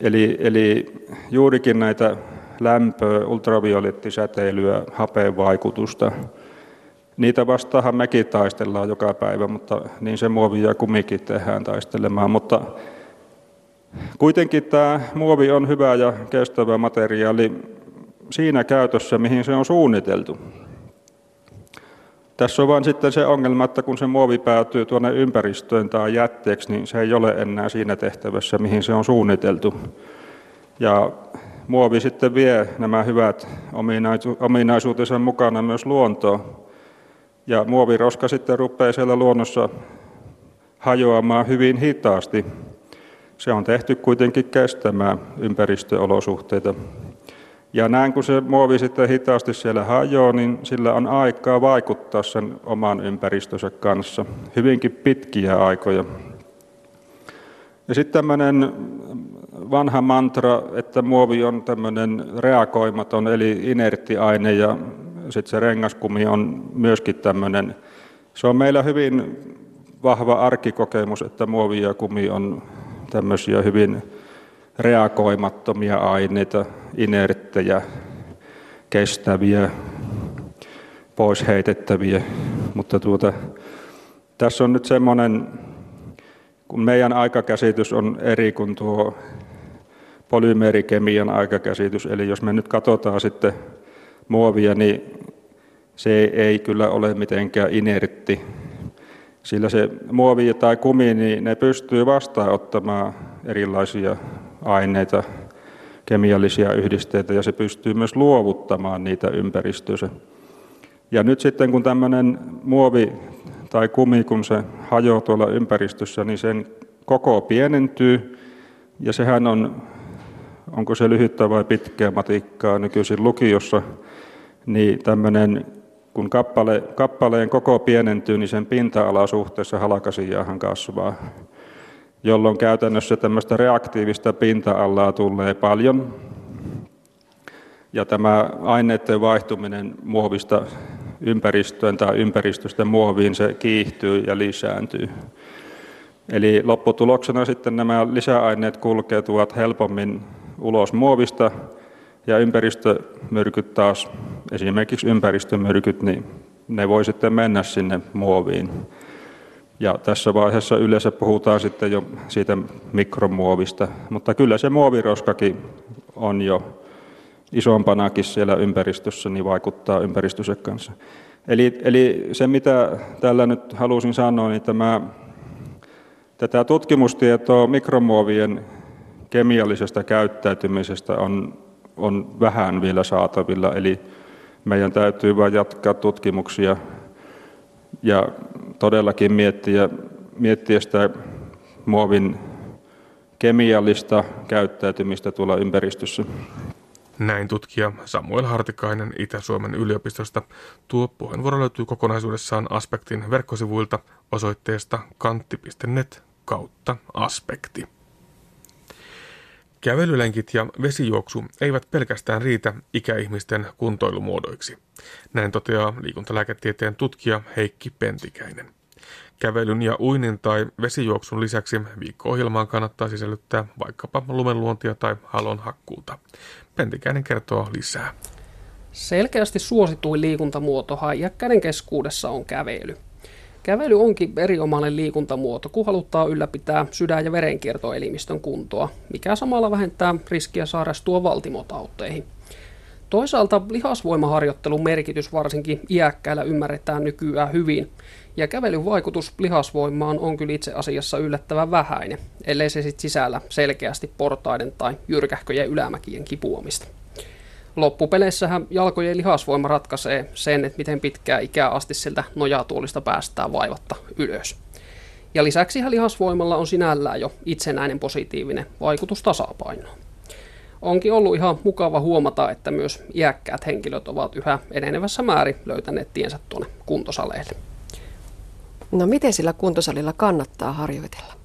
Eli, eli juurikin näitä lämpöä, ultraviolettisäteilyä, hapeen vaikutusta. Niitä vastaahan mekin taistellaan joka päivä, mutta niin se muovi ja kumikin tehdään taistelemaan. Mutta kuitenkin tämä muovi on hyvä ja kestävä materiaali siinä käytössä, mihin se on suunniteltu. Tässä on vain sitten se ongelma, että kun se muovi päätyy tuonne ympäristöön tai jätteeksi, niin se ei ole enää siinä tehtävässä, mihin se on suunniteltu. Ja muovi sitten vie nämä hyvät ominaisuutensa mukana myös luontoon. Ja muoviroska sitten rupeaa siellä luonnossa hajoamaan hyvin hitaasti. Se on tehty kuitenkin kestämään ympäristöolosuhteita. Ja näin kun se muovi sitten hitaasti siellä hajoaa, niin sillä on aikaa vaikuttaa sen oman ympäristönsä kanssa. Hyvinkin pitkiä aikoja. Ja sitten tämmöinen vanha mantra, että muovi on tämmöinen reagoimaton eli inertti aine ja sitten se rengaskumi on myöskin tämmöinen. Se on meillä hyvin vahva arkikokemus, että muovi ja kumi on tämmöisiä hyvin reagoimattomia aineita, inerttejä, kestäviä, pois heitettäviä. Mutta tuota, tässä on nyt semmoinen, kun meidän aikakäsitys on eri kuin tuo polymeerikemian aikakäsitys, eli jos me nyt katsotaan sitten muovia, niin se ei kyllä ole mitenkään inertti, sillä se muovi tai kumi, niin ne pystyy vastaanottamaan erilaisia aineita, kemiallisia yhdisteitä ja se pystyy myös luovuttamaan niitä ympäristöönsä. Ja nyt sitten kun tämmöinen muovi tai kumi, kun se hajoaa tuolla ympäristössä, niin sen koko pienentyy ja sehän on, onko se lyhyttä vai pitkää matikkaa nykyisin lukiossa, niin tämmöinen kun kappale, kappaleen koko pienentyy, niin sen pinta-ala suhteessa halkasijaahan kasvaa jolloin käytännössä tämmöistä reaktiivista pinta-alaa tulee paljon. Ja tämä aineiden vaihtuminen muovista ympäristöön tai ympäristöstä muoviin, se kiihtyy ja lisääntyy. Eli lopputuloksena sitten nämä lisäaineet kulkeutuvat helpommin ulos muovista ja ympäristömyrkyt taas, esimerkiksi ympäristömyrkyt, niin ne voi sitten mennä sinne muoviin. Ja tässä vaiheessa yleensä puhutaan sitten jo siitä mikromuovista, mutta kyllä se muoviroskakin on jo isompanakin siellä ympäristössä, niin vaikuttaa ympäristössä kanssa. Eli, eli se, mitä tällä nyt halusin sanoa, niin tämä, tätä tutkimustietoa mikromuovien kemiallisesta käyttäytymisestä on, on vähän vielä saatavilla, eli meidän täytyy vain jatkaa tutkimuksia ja todellakin miettiä, miettiä sitä muovin kemiallista käyttäytymistä tuolla ympäristössä. Näin tutkija Samuel Hartikainen Itä-Suomen yliopistosta. Tuo puheenvuoro löytyy kokonaisuudessaan Aspektin verkkosivuilta osoitteesta kantti.net kautta aspekti. Kävelylenkit ja vesijuoksu eivät pelkästään riitä ikäihmisten kuntoilumuodoiksi. Näin toteaa liikuntalääketieteen tutkija Heikki Pentikäinen. Kävelyn ja uinin tai vesijuoksun lisäksi viikko-ohjelmaan kannattaa sisällyttää vaikkapa lumenluontia tai halon hakkuuta. Pentikäinen kertoo lisää. Selkeästi suosituin liikuntamuoto haijakkäiden keskuudessa on kävely. Kävely onkin erinomainen liikuntamuoto, kun halutaan ylläpitää sydän- ja verenkiertoelimistön kuntoa, mikä samalla vähentää riskiä sairastua valtimotauteihin. Toisaalta lihasvoimaharjoittelun merkitys varsinkin iäkkäillä ymmärretään nykyään hyvin, ja kävelyn vaikutus lihasvoimaan on kyllä itse asiassa yllättävän vähäinen, ellei se sitten sisällä selkeästi portaiden tai jyrkähköjen ylämäkien kipuamista. Loppupeleissähän jalkojen lihasvoima ratkaisee sen, että miten pitkää ikää asti siltä nojatuolista päästään vaivatta ylös. Ja lisäksi lihasvoimalla on sinällään jo itsenäinen positiivinen vaikutus tasapainoon. Onkin ollut ihan mukava huomata, että myös iäkkäät henkilöt ovat yhä enenevässä määrin löytäneet tiensä tuonne kuntosaleille. No miten sillä kuntosalilla kannattaa harjoitella?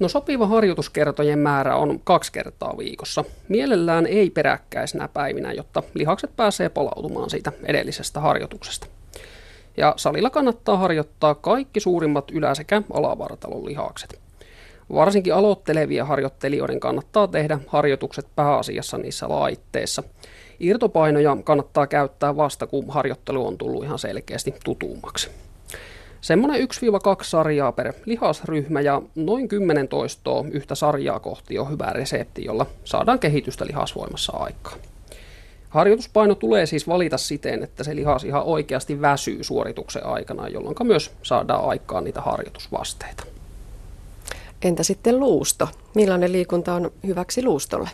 No sopiva harjoituskertojen määrä on kaksi kertaa viikossa. Mielellään ei peräkkäisenä päivinä, jotta lihakset pääsee palautumaan siitä edellisestä harjoituksesta. Ja salilla kannattaa harjoittaa kaikki suurimmat ylä- sekä alavartalon lihakset. Varsinkin aloittelevia harjoittelijoiden kannattaa tehdä harjoitukset pääasiassa niissä laitteissa. Irtopainoja kannattaa käyttää vasta, kun harjoittelu on tullut ihan selkeästi tutummaksi. Semmoinen 1-2 sarjaa per lihasryhmä ja noin 10 toistoa yhtä sarjaa kohti on hyvä resepti, jolla saadaan kehitystä lihasvoimassa aikaan. Harjoituspaino tulee siis valita siten, että se lihas ihan oikeasti väsyy suorituksen aikana, jolloin myös saadaan aikaan niitä harjoitusvasteita. Entä sitten luusto? Millainen liikunta on hyväksi luustolle?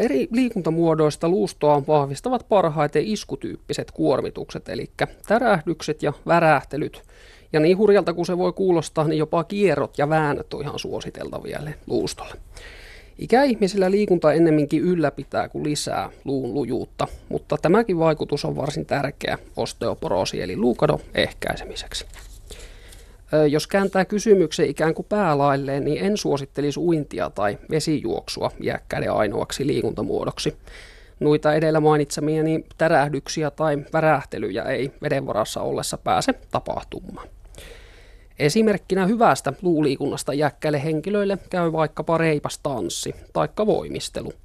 Eri liikuntamuodoista luustoa vahvistavat parhaiten iskutyyppiset kuormitukset, eli tärähdykset ja värähtelyt. Ja niin hurjalta kuin se voi kuulostaa, niin jopa kierrot ja väännöt on ihan suositeltavia luustolle. Ikäihmisillä liikunta ennemminkin ylläpitää kuin lisää luun lujuutta, mutta tämäkin vaikutus on varsin tärkeä osteoporoosi eli luukadon ehkäisemiseksi. Jos kääntää kysymyksen ikään kuin päälailleen, niin en suosittelisi uintia tai vesijuoksua iäkkäiden ainoaksi liikuntamuodoksi. Noita edellä mainitsemieni tärähdyksiä tai värähtelyjä ei veden varassa ollessa pääse tapahtumaan. Esimerkkinä hyvästä luuliikunnasta iäkkäille henkilöille käy vaikkapa reipas tanssi tai voimistelu –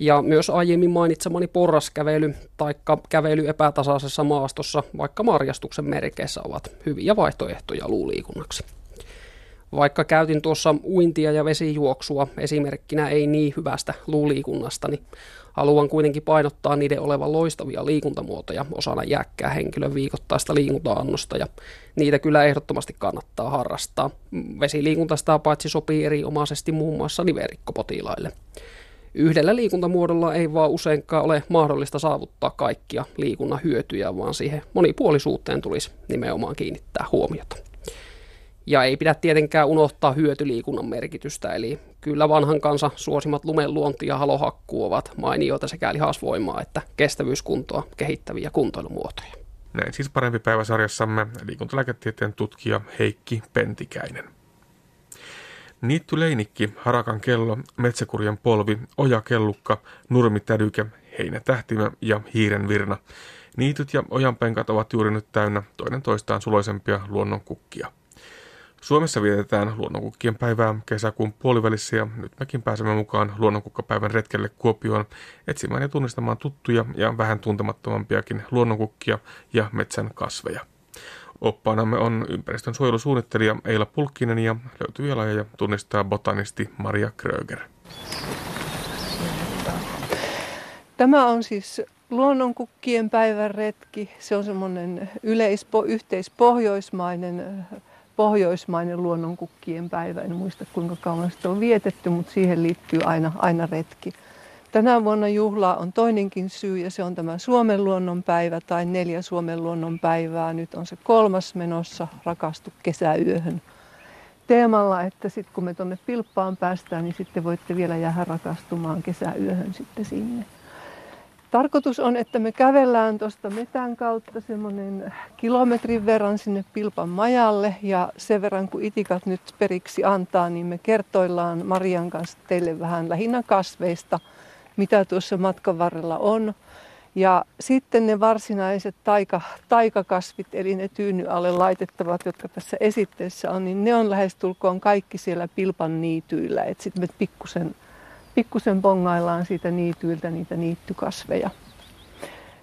ja myös aiemmin mainitsemani porraskävely tai kävely epätasaisessa maastossa, vaikka marjastuksen merkeissä, ovat hyviä vaihtoehtoja luuliikunnaksi. Vaikka käytin tuossa uintia ja vesijuoksua esimerkkinä ei niin hyvästä luuliikunnasta, niin haluan kuitenkin painottaa niiden olevan loistavia liikuntamuotoja osana jäkkää henkilön viikoittaista liikuntaannosta ja niitä kyllä ehdottomasti kannattaa harrastaa. Vesiliikunta sitä paitsi sopii erinomaisesti muun muassa niverikkopotilaille. Yhdellä liikuntamuodolla ei vaan useinkaan ole mahdollista saavuttaa kaikkia liikunnan hyötyjä, vaan siihen monipuolisuuteen tulisi nimenomaan kiinnittää huomiota. Ja ei pidä tietenkään unohtaa hyötyliikunnan merkitystä, eli kyllä vanhan kansa suosimat lumenluonti ja halohakku ovat mainioita sekä lihasvoimaa että kestävyyskuntoa kehittäviä kuntoilumuotoja. Näin siis parempi päiväsarjassamme liikuntalääketieteen tutkija Heikki Pentikäinen. Niitty leinikki, harakan kello, metsäkurjan polvi, ojakellukka, nurmitädyke, heinätähtimä ja hiiren virna. Niityt ja ojanpenkat ovat juuri nyt täynnä toinen toistaan suloisempia luonnonkukkia. Suomessa vietetään luonnonkukkien päivää kesäkuun puolivälissä ja nyt mekin pääsemme mukaan luonnonkukkapäivän retkelle Kuopioon etsimään ja tunnistamaan tuttuja ja vähän tuntemattomampiakin luonnonkukkia ja metsän kasveja. Oppaanamme on ympäristön suojelusuunnittelija Eila Pulkkinen ja löytyy lajeja tunnistaa botanisti Maria Kröger. Tämä on siis luonnonkukkien päivän retki. Se on semmoinen yleispo, yhteispohjoismainen pohjoismainen luonnonkukkien päivä. En muista kuinka kauan sitä on vietetty, mutta siihen liittyy aina, aina retki. Tänä vuonna juhla on toinenkin syy ja se on tämä Suomen luonnonpäivä tai neljä Suomen luonnonpäivää. Nyt on se kolmas menossa, rakastu kesäyöhön teemalla, että sitten kun me tuonne Pilppaan päästään, niin sitten voitte vielä jäädä rakastumaan kesäyöhön sitten sinne. Tarkoitus on, että me kävellään tuosta metän kautta semmoinen kilometrin verran sinne Pilpan majalle ja sen verran kun itikat nyt periksi antaa, niin me kertoillaan Marian kanssa teille vähän lähinnä kasveista – mitä tuossa matkan varrella on. Ja sitten ne varsinaiset taika, taikakasvit, eli ne tyyny alle laitettavat, jotka tässä esitteessä on, niin ne on lähestulkoon kaikki siellä pilpan niityillä. Sitten me pikkusen, pikkusen bongaillaan siitä niityiltä niitä niittykasveja.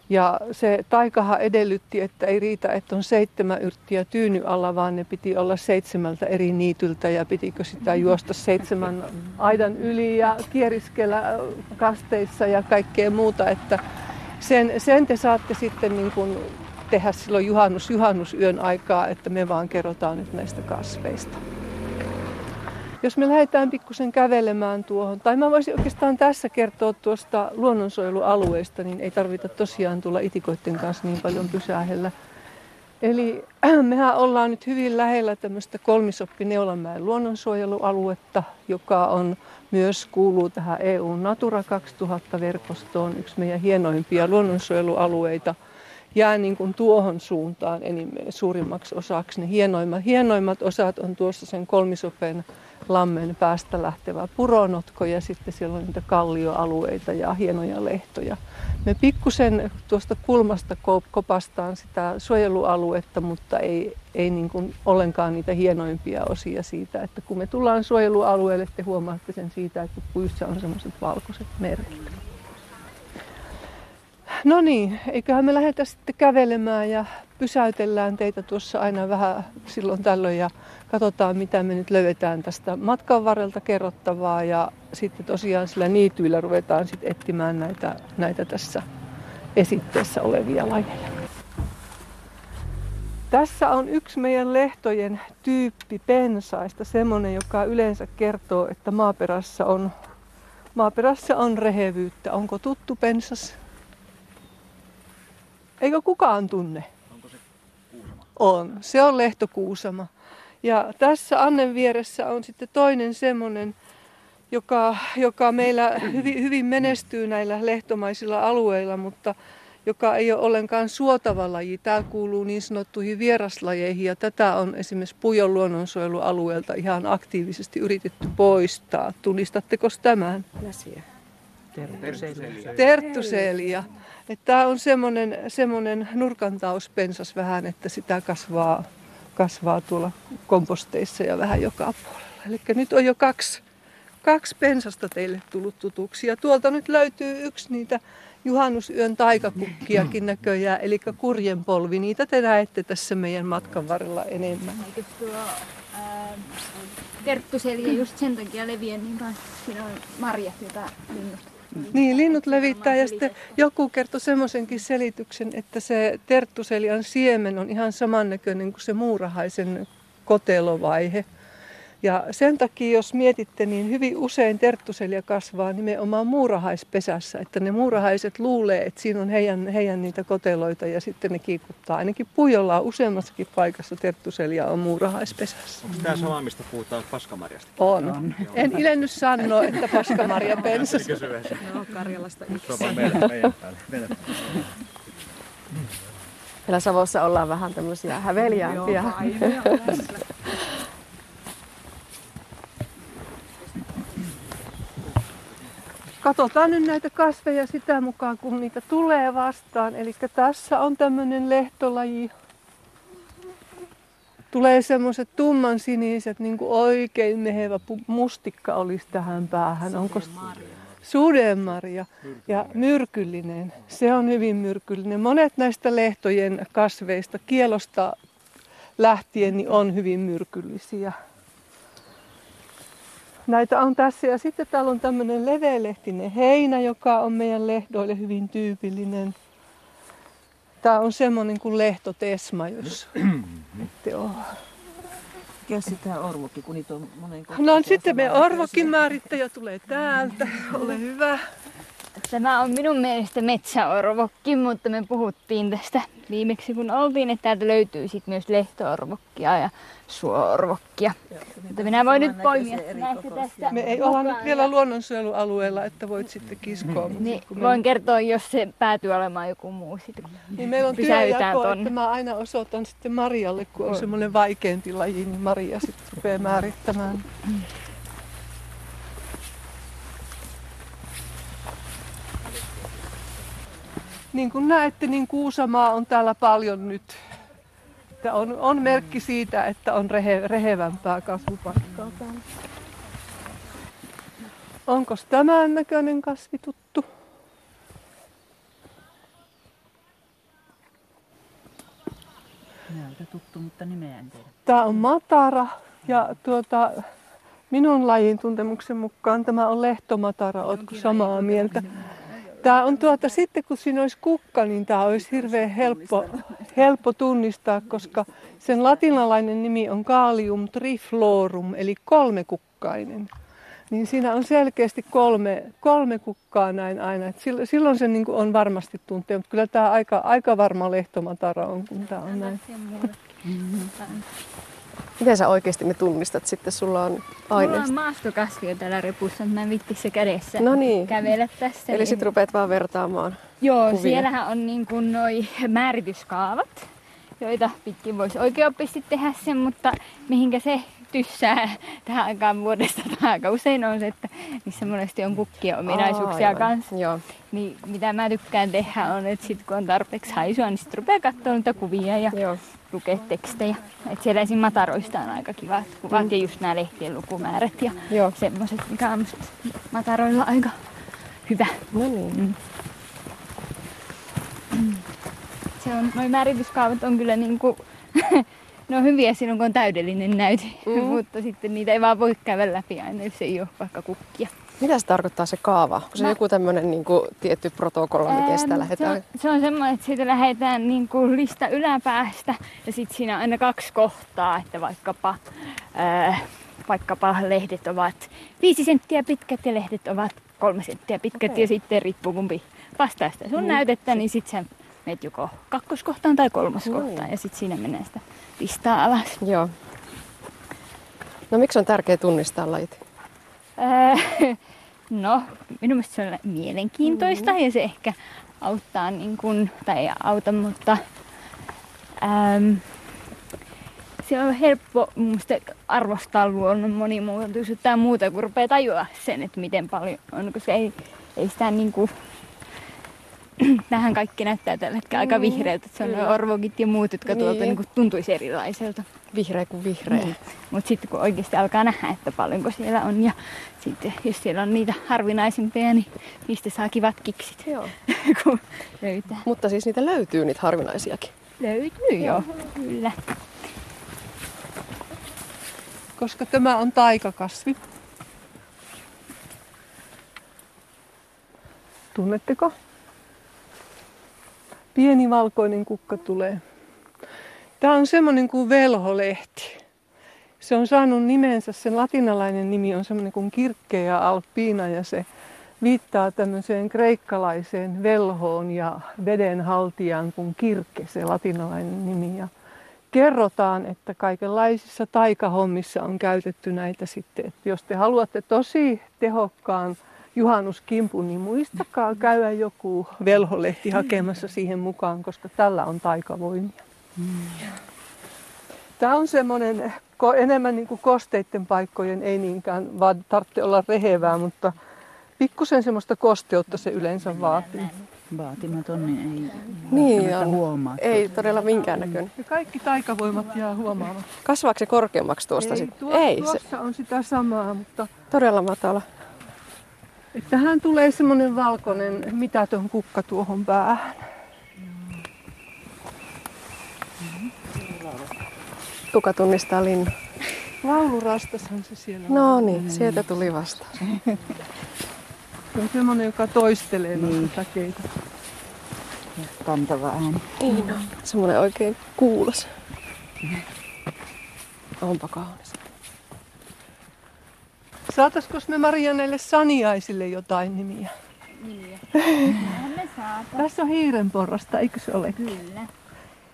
Ja se taikahan edellytti, että ei riitä, että on seitsemän yrttiä tyyny alla, vaan ne piti olla seitsemältä eri niityltä ja pitikö sitä juosta seitsemän aidan yli ja kieriskellä kasteissa ja kaikkea muuta. Että sen, sen te saatte sitten niin kuin tehdä silloin juhannus, juhannusyön aikaa, että me vaan kerrotaan nyt näistä kasveista. Jos me lähdetään pikkusen kävelemään tuohon, tai mä voisin oikeastaan tässä kertoa tuosta luonnonsuojelualueesta, niin ei tarvita tosiaan tulla itikoiden kanssa niin paljon pysähellä. Eli mehän ollaan nyt hyvin lähellä tämmöistä kolmisoppi Neulamäen luonnonsuojelualuetta, joka on myös kuuluu tähän EU Natura 2000-verkostoon, yksi meidän hienoimpia luonnonsuojelualueita – jää niin kuin tuohon suuntaan enimmän, suurimmaksi osaksi. Ne hienoimmat, hienoimmat osat on tuossa sen kolmisopen lammen päästä lähtevä puronotko ja sitten siellä on niitä kallioalueita ja hienoja lehtoja. Me pikkusen tuosta kulmasta kopastaan sitä suojelualuetta, mutta ei, ei niin kuin ollenkaan niitä hienoimpia osia siitä, että kun me tullaan suojelualueelle, te huomaatte sen siitä, että puissa on semmoiset valkoiset merkit. No niin, eiköhän me lähdetä sitten kävelemään ja pysäytellään teitä tuossa aina vähän silloin tällöin ja katsotaan mitä me nyt löydetään tästä matkan varrelta kerrottavaa ja sitten tosiaan sillä niityillä ruvetaan sitten etsimään näitä, näitä tässä esitteessä olevia lajeja. Tässä on yksi meidän lehtojen tyyppi pensaista, semmoinen, joka yleensä kertoo, että maaperässä on, maaperässä on rehevyyttä. Onko tuttu pensas? Eikö kukaan tunne? Onko se kuusama? On. Se on lehtokuusama. Ja tässä Annen vieressä on sitten toinen semmoinen, joka, joka meillä hyvin, hyvin menestyy näillä lehtomaisilla alueilla, mutta joka ei ole ollenkaan suotava laji. Tämä kuuluu niin sanottuihin vieraslajeihin ja tätä on esimerkiksi Pujon luonnonsuojelualueelta ihan aktiivisesti yritetty poistaa. Tunnistatteko tämän? Läsiä. Terttuselia. Terttuselia. Tämä on semmoinen, semmoinen nurkantauspensas vähän, että sitä kasvaa, kasvaa tuolla komposteissa ja vähän joka puolella. Eli nyt on jo kaksi, kaksi pensasta teille tullut tutuksi. Ja tuolta nyt löytyy yksi niitä juhannusyön taikakukkiakin näköjään, eli kurjenpolvi. Niitä te näette tässä meidän matkan varrella enemmän. Eikö tuo ää, terttuselia just sen takia leviä niin? Siinä on marjat, joita linnut niin, linnut levittää ja sitten joku kertoi semmoisenkin selityksen, että se terttuselian siemen on ihan samannäköinen kuin se muurahaisen kotelovaihe. Ja sen takia, jos mietitte, niin hyvin usein terttuselia kasvaa nimenomaan muurahaispesässä. Että ne muurahaiset luulee, että siinä on heidän, heidän niitä koteloita ja sitten ne kiikuttaa. Ainakin Pujolla on useammassakin paikassa terttuselia on muurahaispesässä. Onko tämä sama, mistä puhutaan paskamarjasta? On. on. En ilennyt sanoa, että paskamarja pensas. No, Karjalasta yksi. meidän, meidän päälle. Meidän päälle. Meillä Savossa ollaan vähän tämmöisiä häveliämpiä. Katsotaan nyt näitä kasveja sitä mukaan, kun niitä tulee vastaan. Eli tässä on tämmöinen lehtolaji. Tulee semmoiset tumman siniset, niin kuin oikein mehevä mustikka olisi tähän päähän. Onko Sudenmarja ja myrkyllinen. Se on hyvin myrkyllinen. Monet näistä lehtojen kasveista kielosta lähtien niin on hyvin myrkyllisiä. Näitä on tässä ja sitten täällä on tämmöinen leveälehtinen heinä, joka on meidän lehdoille hyvin tyypillinen. Tämä on semmoinen kuin lehtotesma, jos ette ole. Mikä sitä orvokki, kun niitä on monen No sitten me orvokin määrittäjä tulee täältä. Ole hyvä. Tämä on minun mielestä metsäorvokki, mutta me puhuttiin tästä viimeksi kun oltiin, että täältä löytyy sitten myös lehtoorvokkia ja suorvokkia. Mutta minä voin nyt poimia näistä tästä. Me ei olla nyt vielä luonnonsuojelualueella, että voit sitten kiskoa. Niin, voin kertoa, jos se päätyy olemaan joku muu sitten. Niin meillä on työjako, että mä aina osoitan sitten Marialle, kun on semmoinen vaikeampi laji, niin Maria sitten rupeaa määrittämään. Niin kuin näette, niin kuusamaa on täällä paljon nyt. Tämä on, on merkki siitä, että on rehe, rehevämpää kasvupaikkaa täällä. Onko tämän näköinen kasvi tuttu? Näytä tuttu, mutta nimeä en tiedä. Tämä on matara ja tuota, minun lajin tuntemuksen mukaan tämä on lehtomatara. Oletko samaa mieltä? Minä. Tämä on tuota, sitten kun siinä olisi kukka, niin tämä olisi hirveän helppo, helppo tunnistaa, koska sen latinalainen nimi on Kalium triflorum, eli kolmekukkainen. Niin siinä on selkeästi kolme, kolme kukkaa näin aina. Et silloin se niin on varmasti tuntee, mutta kyllä tämä aika, aika varma lehtomatara on, kun tämä on näin. Miten sä oikeasti ne tunnistat sitten? Sulla on aineista. Mulla on maastokasvio täällä repussa, mutta mä en vitti se kädessä no niin. kävellä tässä. Eli sit rupeat vaan vertaamaan Joo, kuvia. siellähän on niin kuin noi määrityskaavat, joita pitkin voisi oikeoppisesti tehdä sen, mutta mihinkä se tyssää tähän aikaan vuodesta tai aika usein on se, että niissä monesti on kukkien ominaisuuksia Aivan. kanssa. Joo. Niin mitä mä tykkään tehdä on, että sit kun on tarpeeksi haisua, niin sitten rupeaa katsoa niitä kuvia ja Joo. Lukea tekstejä. Et siellä esim. mataroista on aika kivat kuvat Mm. ja just nämä lehtien lukumäärät ja Joo. semmoiset, mikä on mataroilla aika hyvä. No niin. Mm. Se on, noi määrityskaavat on kyllä niinku, ne on hyviä silloin kun on täydellinen näyte, Mm. mutta sitten niitä ei vaan voi käydä läpi aina, jos ei ole vaikka kukkia. Mitä se tarkoittaa se kaava? Onko se Mä- joku tämmöinen niin kuin, tietty protokolla, miten sitä lähdetään? Se on, se on semmoinen, että siitä lähdetään niin kuin lista yläpäästä ja sitten siinä on aina kaksi kohtaa, että vaikkapa, ää, vaikkapa lehdet ovat viisi senttiä pitkät ja lehdet ovat kolme senttiä pitkät Okei. ja sitten riippuu kumpi vastaa sitä sun Mm. näytettä, niin sitten sä menet joko kakkoskohtaan tai kolmoskohtaan Joo. ja sitten siinä menee sitä listaa alas. Joo. No miksi on tärkeää tunnistaa lajit? Ää, No, minun mielestä se on mielenkiintoista Mm-hmm. ja se ehkä auttaa, niin kuin, tai ei auta, mutta äm, se on helppo mun mielestä arvostaa luonnon monimuotoisuutta ja muuta, kun rupeaa tajua sen, että miten paljon on, koska ei, ei sitä niin kuin, tähän kaikki näyttää tällä hetkellä aika Mm, vihreältä, se on nuo orvokit ja muut, jotka tuolta Niin. niin kuin tuntuisi erilaiselta. Vihreä kuin vihreä. Niin. Mutta sitten kun oikeasti alkaa nähdä, että paljonko siellä on ja sitten jos siellä on niitä harvinaisimpia, niin niistä saa kivat kiksit, Joo. kun löytää. Mutta siis niitä löytyy niitä harvinaisiakin. Löytyy joo, kyllä. koska tämä on taikakasvi. Tunnetteko? Pieni valkoinen kukka tulee. Tämä on semmoinen kuin velholehti. Se on saanut nimensä, sen latinalainen nimi on semmoinen kuin kirkkeä alppiina ja se viittaa tämmöiseen kreikkalaiseen velhoon ja vedenhaltijaan kuin kirkke, se latinalainen nimi. Ja kerrotaan, että kaikenlaisissa taikahommissa on käytetty näitä sitten. Että jos te haluatte tosi tehokkaan juhannuskimpun, niin muistakaa käydä joku velholehti hakemassa siihen mukaan, koska tällä on taikavoimia. Tämä on semmoinen enemmän niin kuin kosteiden paikkojen, ei niinkään vaan tarvitse olla rehevää, mutta pikkusen semmoista kosteutta se yleensä vaatii. Vaatimaton, niin ei Niin on. huomaa. Ei todella minkään näköinen. Ja kaikki taikavoimat jää huomaamatta. Kasvaako se korkeammaksi tuosta ei, sitten? tuo, Ei, se tuossa on sitä samaa, mutta todella matala. Että tähän tulee semmoinen valkoinen mitätön kukka tuohon päähän. Kuka tunnistaa linnun? Laulurastashan se siellä No niin, sieltä tuli vastaus. Se on semmoinen, joka toistelee Niin. noita takeita. Kantava ääni. Niin on. Semmoinen oikein kuulos. Onpa kaunis. Saataisiko me Maria näille saniaisille jotain nimiä? Nimiä. Me saata. Tässä on hiirenporrasta, eikö se ole? Kyllä.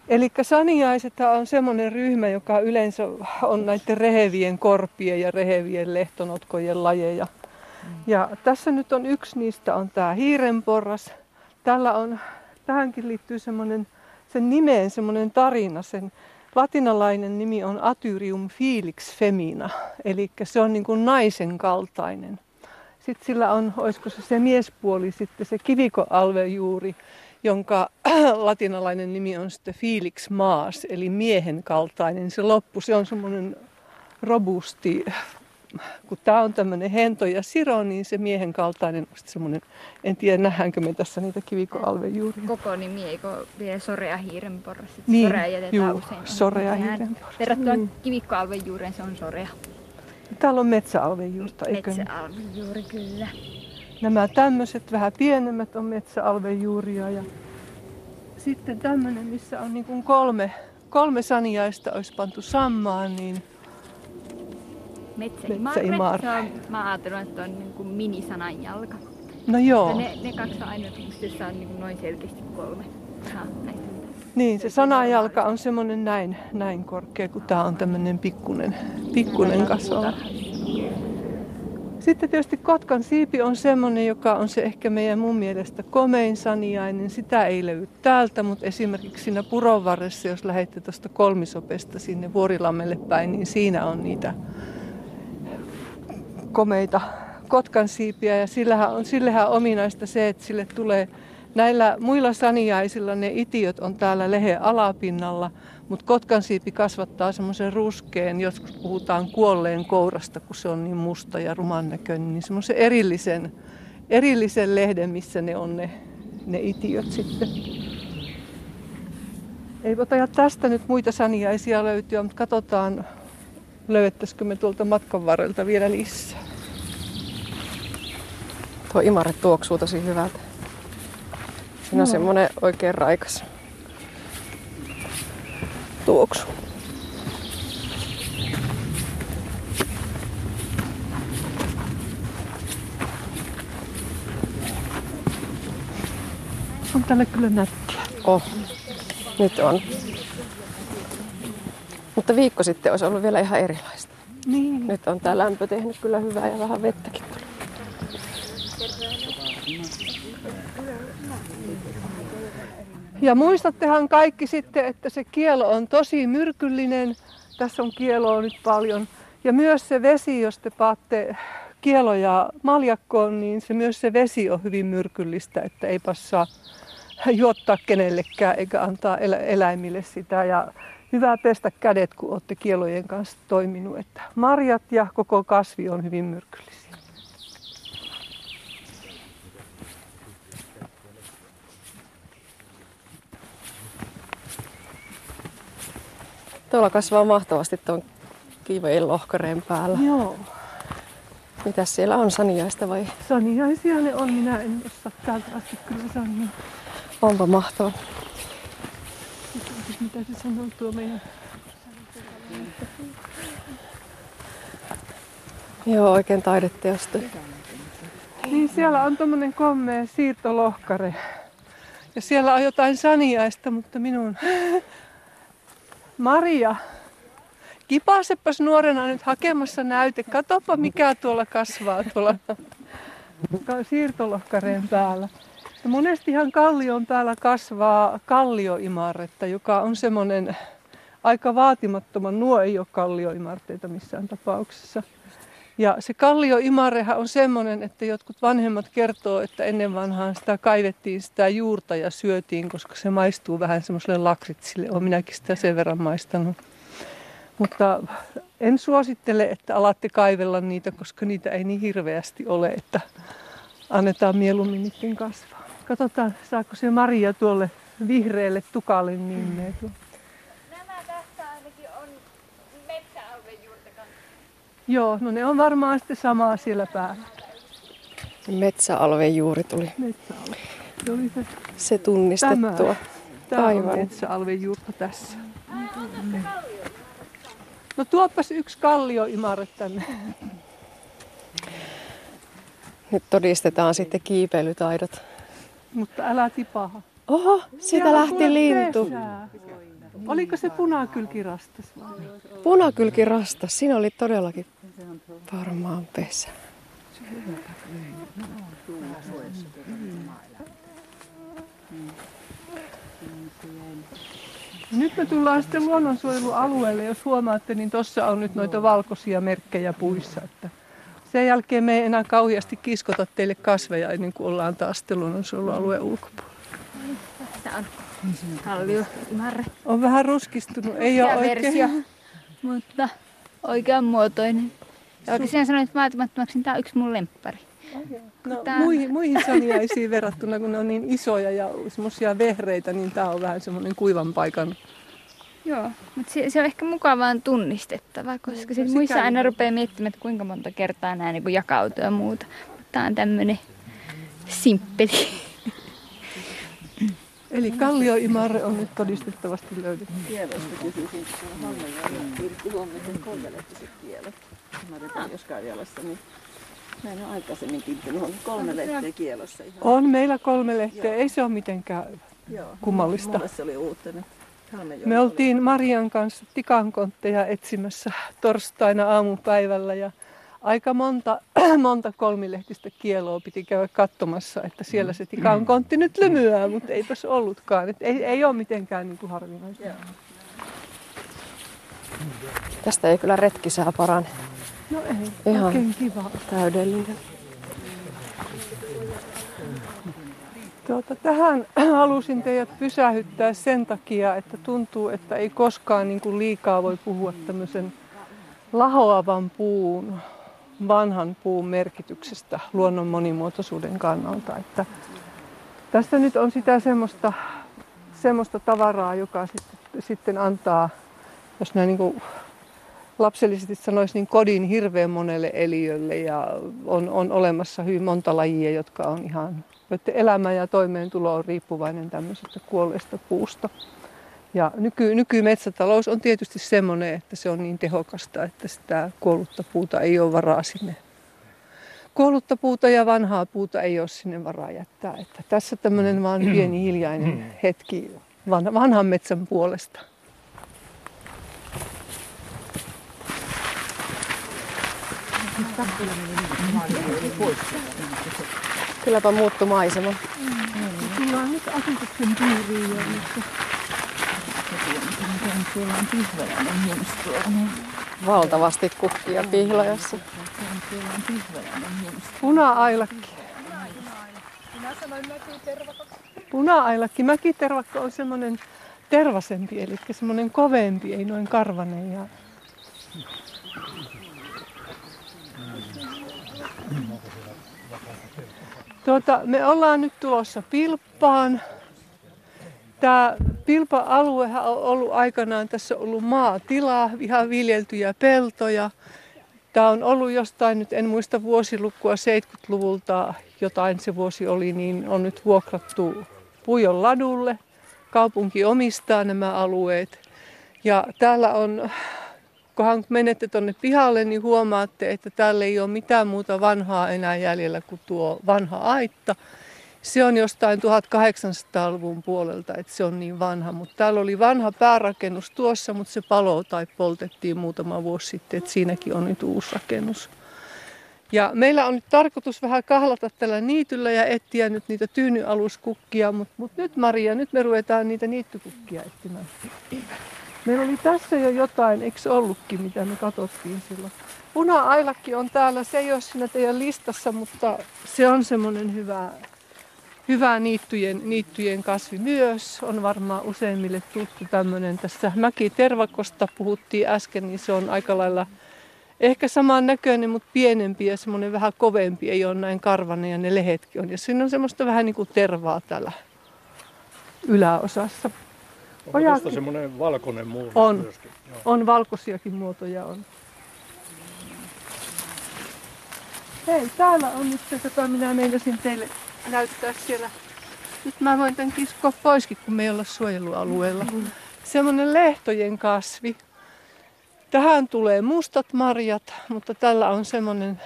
Eli saniaiset on semmoinen ryhmä, joka yleensä on näiden rehevien korpien ja rehevien lehtonotkojen lajeja. Ja tässä nyt on yksi niistä on tämä hiirenporras. Tällä on, tähänkin liittyy semmoinen, sen nimeen semmoinen tarina. Sen latinalainen nimi on Atyrium felix femina, eli se on niin kuin naisen kaltainen. Sitten sillä on, olisiko se se miespuoli, sitten se kivikoalvejuuri, jonka latinalainen nimi on sitten Felix Maas, eli miehen kaltainen. Se loppu, se on semmoinen robusti kun tämä on tämmöinen hento ja siro, niin se miehen kaltainen on semmoinen, en tiedä nähdäänkö me tässä niitä kivikoalven juuri. Koko nimi, eikö vielä sorea hiirenporras? Niin, sorea jätetään juu, usein. sorea hiirenporras. Verrattuna Mm. kivikkoalven juureen se on sorea. Täällä on metsäalven juurta, eikö niin? Metsäalven juuri kyllä. Nämä tämmöiset vähän pienemmät on metsäalven juuria ja sitten tämmöinen, missä on niin kuin kolme, kolme saniaista olisi pantu sammaan, niin Metsäimarre. Metsäimarre. Se on, mä ajattelin, että on niin kuin minisananjalka. no joo. Ne, ne kaksi on ainoat, missä on niin kuin noin selkeästi kolme. Näistä. Niin, se sanajalka on semmoinen näin, näin korkea, kun tämä on tämmöinen pikkunen, pikkunen kasvava. Sitten tietysti Kotkan siipi on semmoinen, joka on se ehkä meidän mun mielestä komein saniainen. Sitä ei löydy täältä, mutta esimerkiksi siinä puron varressa, jos lähdette tuosta kolmisopesta sinne Vuorilammelle päin, niin siinä on niitä komeita Kotkan siipiä. Ja sillähän on, sillehän on ominaista se, että sille tulee Näillä muilla saniaisilla ne itiöt on täällä lehen alapinnalla, mutta kotkansiipi kasvattaa semmoisen ruskeen, joskus puhutaan kuolleen kourasta, kun se on niin musta ja ruman näköinen, niin semmoisen erillisen, erillisen lehden, missä ne on ne, ne itiöt sitten. Ei ota tästä nyt muita saniaisia löytyä, mutta katsotaan, löydettäisikö me tuolta matkan varrelta vielä lisää. Tuo imare tuoksuu tosi hyvältä. Siinä on Joo. semmoinen oikein raikas tuoksu. On tällä kyllä nättiä. Oh, nyt on. Mutta viikko sitten olisi ollut vielä ihan erilaista. Niin. Nyt on tämä lämpö tehnyt kyllä hyvää ja vähän vettäkin tuli. Ja muistattehan kaikki sitten, että se kielo on tosi myrkyllinen. Tässä on kieloa nyt paljon. Ja myös se vesi, jos te paatte kieloja maljakkoon, niin se myös se vesi on hyvin myrkyllistä, että ei saa juottaa kenellekään eikä antaa elä- eläimille sitä. Ja hyvä pestä kädet, kun olette kielojen kanssa toiminut. Että marjat ja koko kasvi on hyvin myrkyllisiä. Tuolla kasvaa mahtavasti tuon kiivojen lohkareen päällä. Joo. Mitäs siellä on, saniaista vai? Saniaisia ne on, minä en osaa täältä asti kyllä sanoa. Onpa mahtava. Mitä se sanoo tuo meidän Joo, oikein taideteosta. Niin siellä on tommonen kommea siirtolohkare. Ja siellä on jotain saniaista, mutta minun... Maria, kipaasepas nuorena nyt hakemassa näyte. Katoppa mikä tuolla kasvaa tuolla ka- siirtolohkareen päällä. Ja monestihan kallion päällä kasvaa kallioimarretta, joka on semmoinen aika vaatimattoman. Nuo ei ole kallioimarteita missään tapauksessa. Ja se kallioimarehan on semmoinen, että jotkut vanhemmat kertoo, että ennen vanhaan sitä kaivettiin sitä juurta ja syötiin, koska se maistuu vähän semmoiselle lakritsille. Olen minäkin sitä sen verran maistanut. Mutta en suosittele, että alatte kaivella niitä, koska niitä ei niin hirveästi ole, että annetaan mieluummin niiden kasvaa. Katsotaan, saako se Maria tuolle vihreälle tukalle nimeä. Nämä tässä ainakin on metsäalven juurta kanssa. Joo, no ne on varmaan sitten samaa siellä päällä. Metsäalven juuri tuli. Metsäalve. Se oli se Se tunnistettua. Tämä Aivan. on metsäalven juurta tässä. No tuoppas yksi kallioimare tänne. Nyt todistetaan sitten kiipeilytaidot. Mutta älä tipaha. Oho, siitä Siellä lähti lintu. Oliko se punakylkirastas? Punakylkirastas, siinä oli todellakin varmaan pesä. Nyt me tullaan sitten luonnonsuojelualueelle. Jos huomaatte, niin tuossa on nyt noita valkoisia merkkejä puissa. Että sen jälkeen me ei enää kauheasti kiskota teille kasveja ennen kuin ollaan taas luonnonsuojelualueen ulkopuolella. Tässä on kallio. On vähän ruskistunut, ei ole oikein. versio, mutta oikean muotoinen. Ja oikein sanoit vaatimattomaksi, niin tämä on yksi mun lemppari. No, Tää- muihin, muihin saniaisiin verrattuna, kun ne on niin isoja ja semmoisia vehreitä, niin tämä on vähän semmoinen kuivan paikan. Joo, mutta se, se on ehkä mukavaan tunnistettava, koska sitten no muissa sikäli aina on. rupeaa miettimään, että kuinka monta kertaa nämä niin jakautuu ja muuta. Tämä on tämmöinen simppeli. Eli kallioimarre on nyt todistettavasti löydetty. Kielosta kysyisin, kun on Halmejoella Pirkki Huomisen kolmelehtiset kielot. Ymmärretään, jos Karjalassa, niin näin on aikaisemminkin on kolme lehteä kielossa. Ihan. On meillä kolme lehteä, ei se ole mitenkään Joo. kummallista. Mulle se oli uutena. Halmejoella Me oltiin Marian kanssa tikankontteja etsimässä torstaina aamupäivällä ja aika monta, monta kolmilehtistä kieloa piti käydä katsomassa, että siellä se tikankontti nyt lymyää, mutta eipäs ollutkaan. Et ei, ei ole mitenkään niin kuin harvinaista. Tästä ei kyllä retkisää parane. No ei, Ihan oikein kiva. täydellinen. Tuota, tähän halusin teidät pysähyttää sen takia, että tuntuu, että ei koskaan niin kuin liikaa voi puhua tämmöisen lahoavan puun, vanhan puun merkityksestä luonnon monimuotoisuuden kannalta. Että tässä nyt on sitä semmoista, semmoista tavaraa, joka sitten, sitten antaa, jos näin niin kuin lapsellisesti sanoisi, niin kodin hirveän monelle eliölle ja on, on olemassa hyvin monta lajia, jotka on ihan, joiden elämä ja toimeentulo on riippuvainen tämmöisestä kuolleesta puusta. Ja nyky, nykymetsätalous on tietysti semmoinen, että se on niin tehokasta, että sitä kuollutta puuta ei ole varaa sinne. Kuollutta puuta ja vanhaa puuta ei ole sinne varaa jättää. Että tässä tämmöinen vaan pieni hiljainen hetki vanhan, metsän puolesta. Kylläpä muuttu maisema. Tullaan nyt asutuksen piiriin jo. On. Valtavasti kukkia pihlajassa. Siellä on pihveläinen hienstuolla. Puna-ailakki. Puna-ailakki. Mäkitervakka on semmoinen tervasempi, eli semmoinen kovempi, ei noin karvanen. Ja... Tuota, me ollaan nyt tulossa Pilppaan. Tämä Pilpa-aluehan on ollut aikanaan, tässä on ollut maatilaa, ihan viljeltyjä peltoja. Tämä on ollut jostain, nyt en muista vuosilukua, 70-luvulta jotain se vuosi oli, niin on nyt vuokrattu Pujon ladulle. Kaupunki omistaa nämä alueet. Ja täällä on, kunhan menette tuonne pihalle, niin huomaatte, että täällä ei ole mitään muuta vanhaa enää jäljellä kuin tuo vanha aitta. Se on jostain 1800-luvun puolelta, että se on niin vanha. Mutta täällä oli vanha päärakennus tuossa, mutta se palo tai poltettiin muutama vuosi sitten, että siinäkin on nyt uusi rakennus. Ja meillä on nyt tarkoitus vähän kahlata tällä niityllä ja etsiä nyt niitä tyynyaluskukkia, mutta mut nyt Maria, nyt me ruvetaan niitä niittykukkia etsimään. Meillä oli tässä jo jotain, eikö ollutkin, mitä me katsottiin silloin? Puna-ailakki on täällä, se ei ole siinä teidän listassa, mutta se on semmoinen hyvä, hyvä niittyjen, niittyjen kasvi myös. On varmaan useimmille tuttu tämmöinen. Tässä Mäki-Tervakosta puhuttiin äsken, niin se on aika lailla ehkä saman näköinen, mutta pienempi ja semmoinen vähän kovempi. Ei ole näin karvanen ja ne lehetkin on. Ja siinä on semmoista vähän niin kuin tervaa täällä yläosassa. Onko Ojakin- tuosta semmoinen valkoinen muu On. myöskin? Joo. On valkoisiakin muotoja on. Hei, täällä on nyt se, jota minä meinasin teille näyttää siellä. Nyt mä voin tämän kiskoa poiskin, kun me ei olla suojelualueella. Semmoinen lehtojen kasvi. Tähän tulee mustat marjat, mutta tällä on semmoinen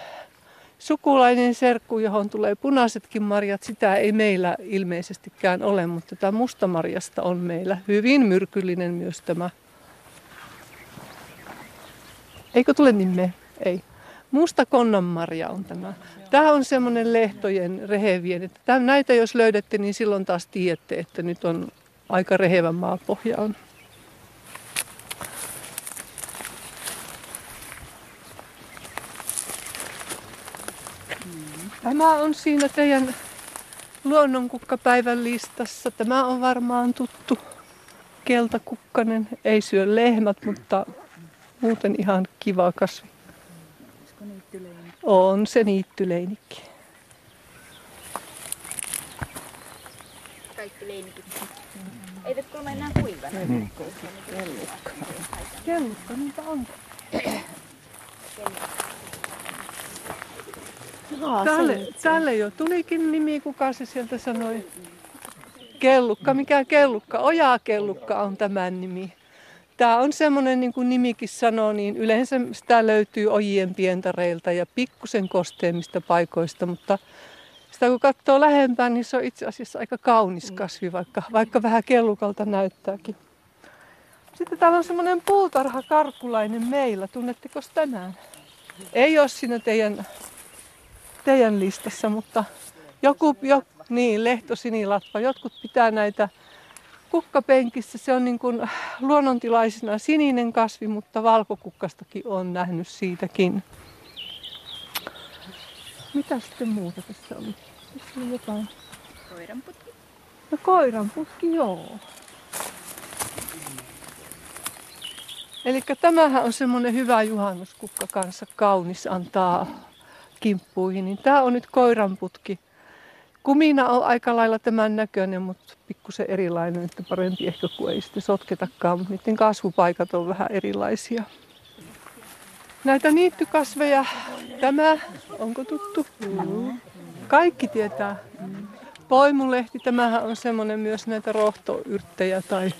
sukulainen serkku, johon tulee punaisetkin marjat. Sitä ei meillä ilmeisestikään ole, mutta tämä mustamarjasta on meillä hyvin myrkyllinen myös tämä Eikö tule nimeä? Ei. Musta konnanmarja on tämä. Tämä on semmoinen lehtojen rehevien. Näitä jos löydätte, niin silloin taas tiedätte, että nyt on aika rehevä maapohja on. Tämä on siinä teidän luonnonkukkapäivän listassa. Tämä on varmaan tuttu keltakukkanen. Ei syö lehmät, mutta muuten ihan kiva kasvi. On se niittyleinikki. Kaikki leinikit. Eivät kuulemma enää kuivana. Kellukka. Kellukka, niitä on. Tälle, tälle jo tulikin nimi, kuka se sieltä sanoi. Kellukka, mikä kellukka? Ojaa kellukka on tämän nimi. Tämä on semmoinen, niin kuin nimikin sanoo, niin yleensä sitä löytyy ojien pientareilta ja pikkusen kosteemmista paikoista, mutta sitä kun katsoo lähempään, niin se on itse asiassa aika kaunis kasvi, vaikka, vaikka vähän kellukalta näyttääkin. Sitten täällä on semmoinen puutarha karkulainen meillä. Tunnetteko tänään? Ei ole siinä teidän, teidän listassa, mutta joku, jo, niin, lehtosinilatva. Jotkut pitää näitä kukkapenkissä. Se on niin kuin luonnontilaisena sininen kasvi, mutta valkokukkastakin on nähnyt siitäkin. Mitä sitten muuta tässä oli? Tässä oli jotain. Koiranputki. No koiranputki, joo. Eli tämähän on semmoinen hyvä juhannuskukka kanssa, kaunis, antaa kimppuihin. Niin tämä on nyt koiranputki. Kumina on aika lailla tämän näköinen, mutta pikkusen erilainen, että parempi ehkä kuin ei sitten sotketakaan, mutta niiden kasvupaikat on vähän erilaisia. Näitä niittykasveja, tämä, onko tuttu? Kaikki tietää. Poimulehti, tämähän on semmoinen myös näitä rohtoyrttejä tai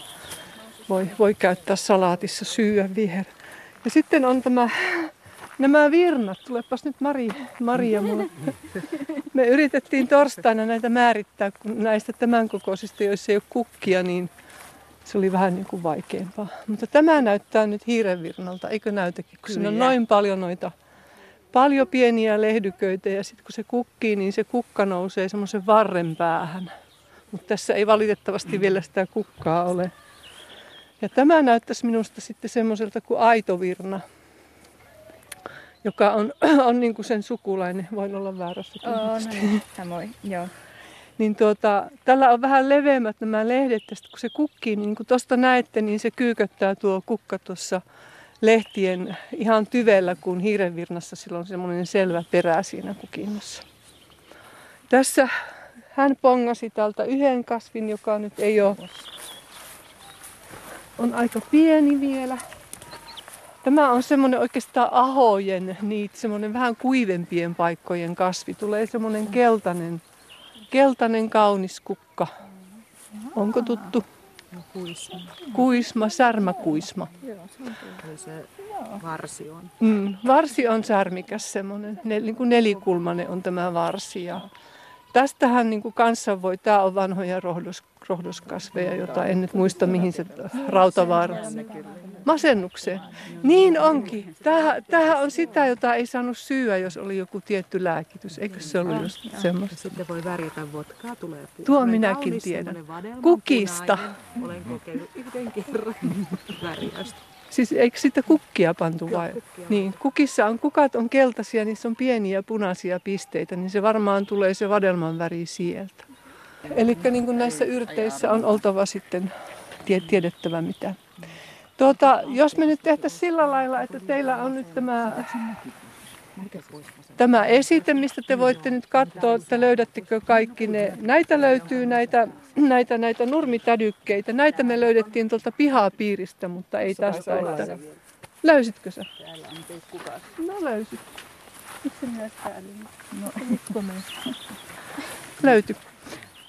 voi, voi käyttää salaatissa syyä viher. Ja sitten on tämä, nämä virnat. Tulepas nyt Mari, Maria mulle. Me yritettiin torstaina näitä määrittää, kun näistä tämän kokoisista, joissa ei ole kukkia, niin se oli vähän niin kuin vaikeampaa. Mutta tämä näyttää nyt hiirenvirnalta, eikö näytäkin? Kun siinä on noin paljon noita, paljon pieniä lehdyköitä ja sitten kun se kukkii, niin se kukka nousee semmoisen varren päähän. Mutta tässä ei valitettavasti vielä sitä kukkaa ole. Ja tämä näyttäisi minusta sitten semmoiselta kuin aitovirna, joka on, on niin kuin sen sukulainen. Voin olla väärässä. Oo, no, samoin, joo. Niin tuota, tällä on vähän leveämmät nämä lehdet, tästä kun se kukkii, niin kuin tuosta näette, niin se kyyköttää tuo kukka tuossa lehtien ihan tyvellä, kun hiirenvirnassa sillä on semmoinen selvä perä siinä kukinnassa. Tässä hän pongasi täältä yhden kasvin, joka nyt ei ole on aika pieni vielä. Tämä on semmoinen oikeastaan ahojen, niitä semmoinen vähän kuivempien paikkojen kasvi. Tulee semmoinen keltainen, keltainen kaunis kukka. Onko tuttu? Kuisma. Kuisma, särmäkuisma. Joo, se varsi on. Mm, varsi on särmikäs semmoinen, nel, niin kuin nelikulmanen on tämä varsi. Ja tästähän niin kuin kanssa voi, tämä on vanhoja rohdos, rohdoskasveja, jota en nyt muista mihin se rautavaara. Masennukseen. Niin onkin. Tämähän, tämähän on sitä, jota ei saanut syyä, jos oli joku tietty lääkitys. Eikö se ollut just semmoista? Sitten voi värjätä vodkaa, tulee puu. Tuo minäkin tiedän. Kukista. Olen kokeillut yhden kerran värjäystä. Siis eikö sitä kukkia pantu vai? Niin, kukissa on, kukat on keltaisia, niissä on pieniä punaisia pisteitä, niin se varmaan tulee se vadelman väri sieltä. Eli niin näissä yrteissä on oltava sitten tie, tiedettävä mitä. Tuota, jos me nyt tehtäisiin sillä lailla, että teillä on nyt tämä, tämä esite, mistä te voitte nyt katsoa, että löydättekö kaikki ne. Näitä löytyy näitä, näitä, näitä nurmitädykkeitä. Näitä me löydettiin tuolta pihapiiristä, mutta ei tästä. Että... Löysitkö sä? No löysit. Miksi myös täällä? No, Löytyi.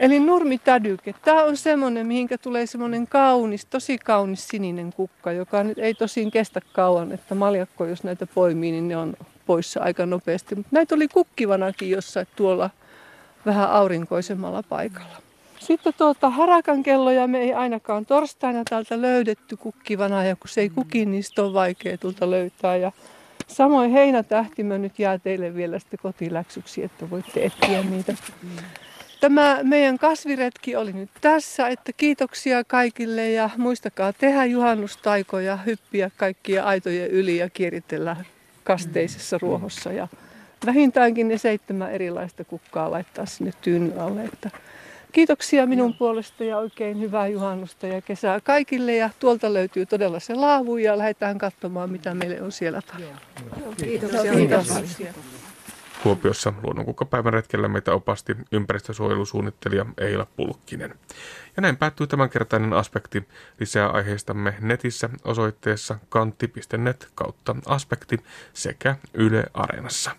Eli nurmitädyke. Tämä on semmoinen, mihinkä tulee semmoinen kaunis, tosi kaunis sininen kukka, joka nyt ei tosin kestä kauan, että maljakko, jos näitä poimii, niin ne on poissa aika nopeasti. Mutta näitä oli kukkivanakin jossain tuolla vähän aurinkoisemmalla paikalla. Sitten tuota harakan kelloja me ei ainakaan torstaina täältä löydetty kukkivana ja kun se ei kuki, niin sitä on vaikea tuolta löytää. Ja samoin heinätähtimö nyt jää teille vielä sitten kotiläksyksi, että voitte etsiä niitä. Tämä meidän kasviretki oli nyt tässä, että kiitoksia kaikille ja muistakaa tehdä juhannustaikoja, hyppiä kaikkia aitojen yli ja kieritellä kasteisessa ruohossa ja vähintäänkin ne seitsemän erilaista kukkaa laittaa sinne tyynyn alle. Että kiitoksia minun puolesta ja oikein hyvää juhannusta ja kesää kaikille. Ja tuolta löytyy todella se laavu ja lähdetään katsomaan, mitä meille on siellä tarjolla. Kiitos. Kiitos. Kuopiossa luonnonkukkapäivän retkellä meitä opasti ympäristösuojelusuunnittelija Eila Pulkkinen. Ja näin päättyy tämänkertainen aspekti. Lisää aiheistamme netissä osoitteessa kantti.net kautta aspekti sekä Yle Areenassa.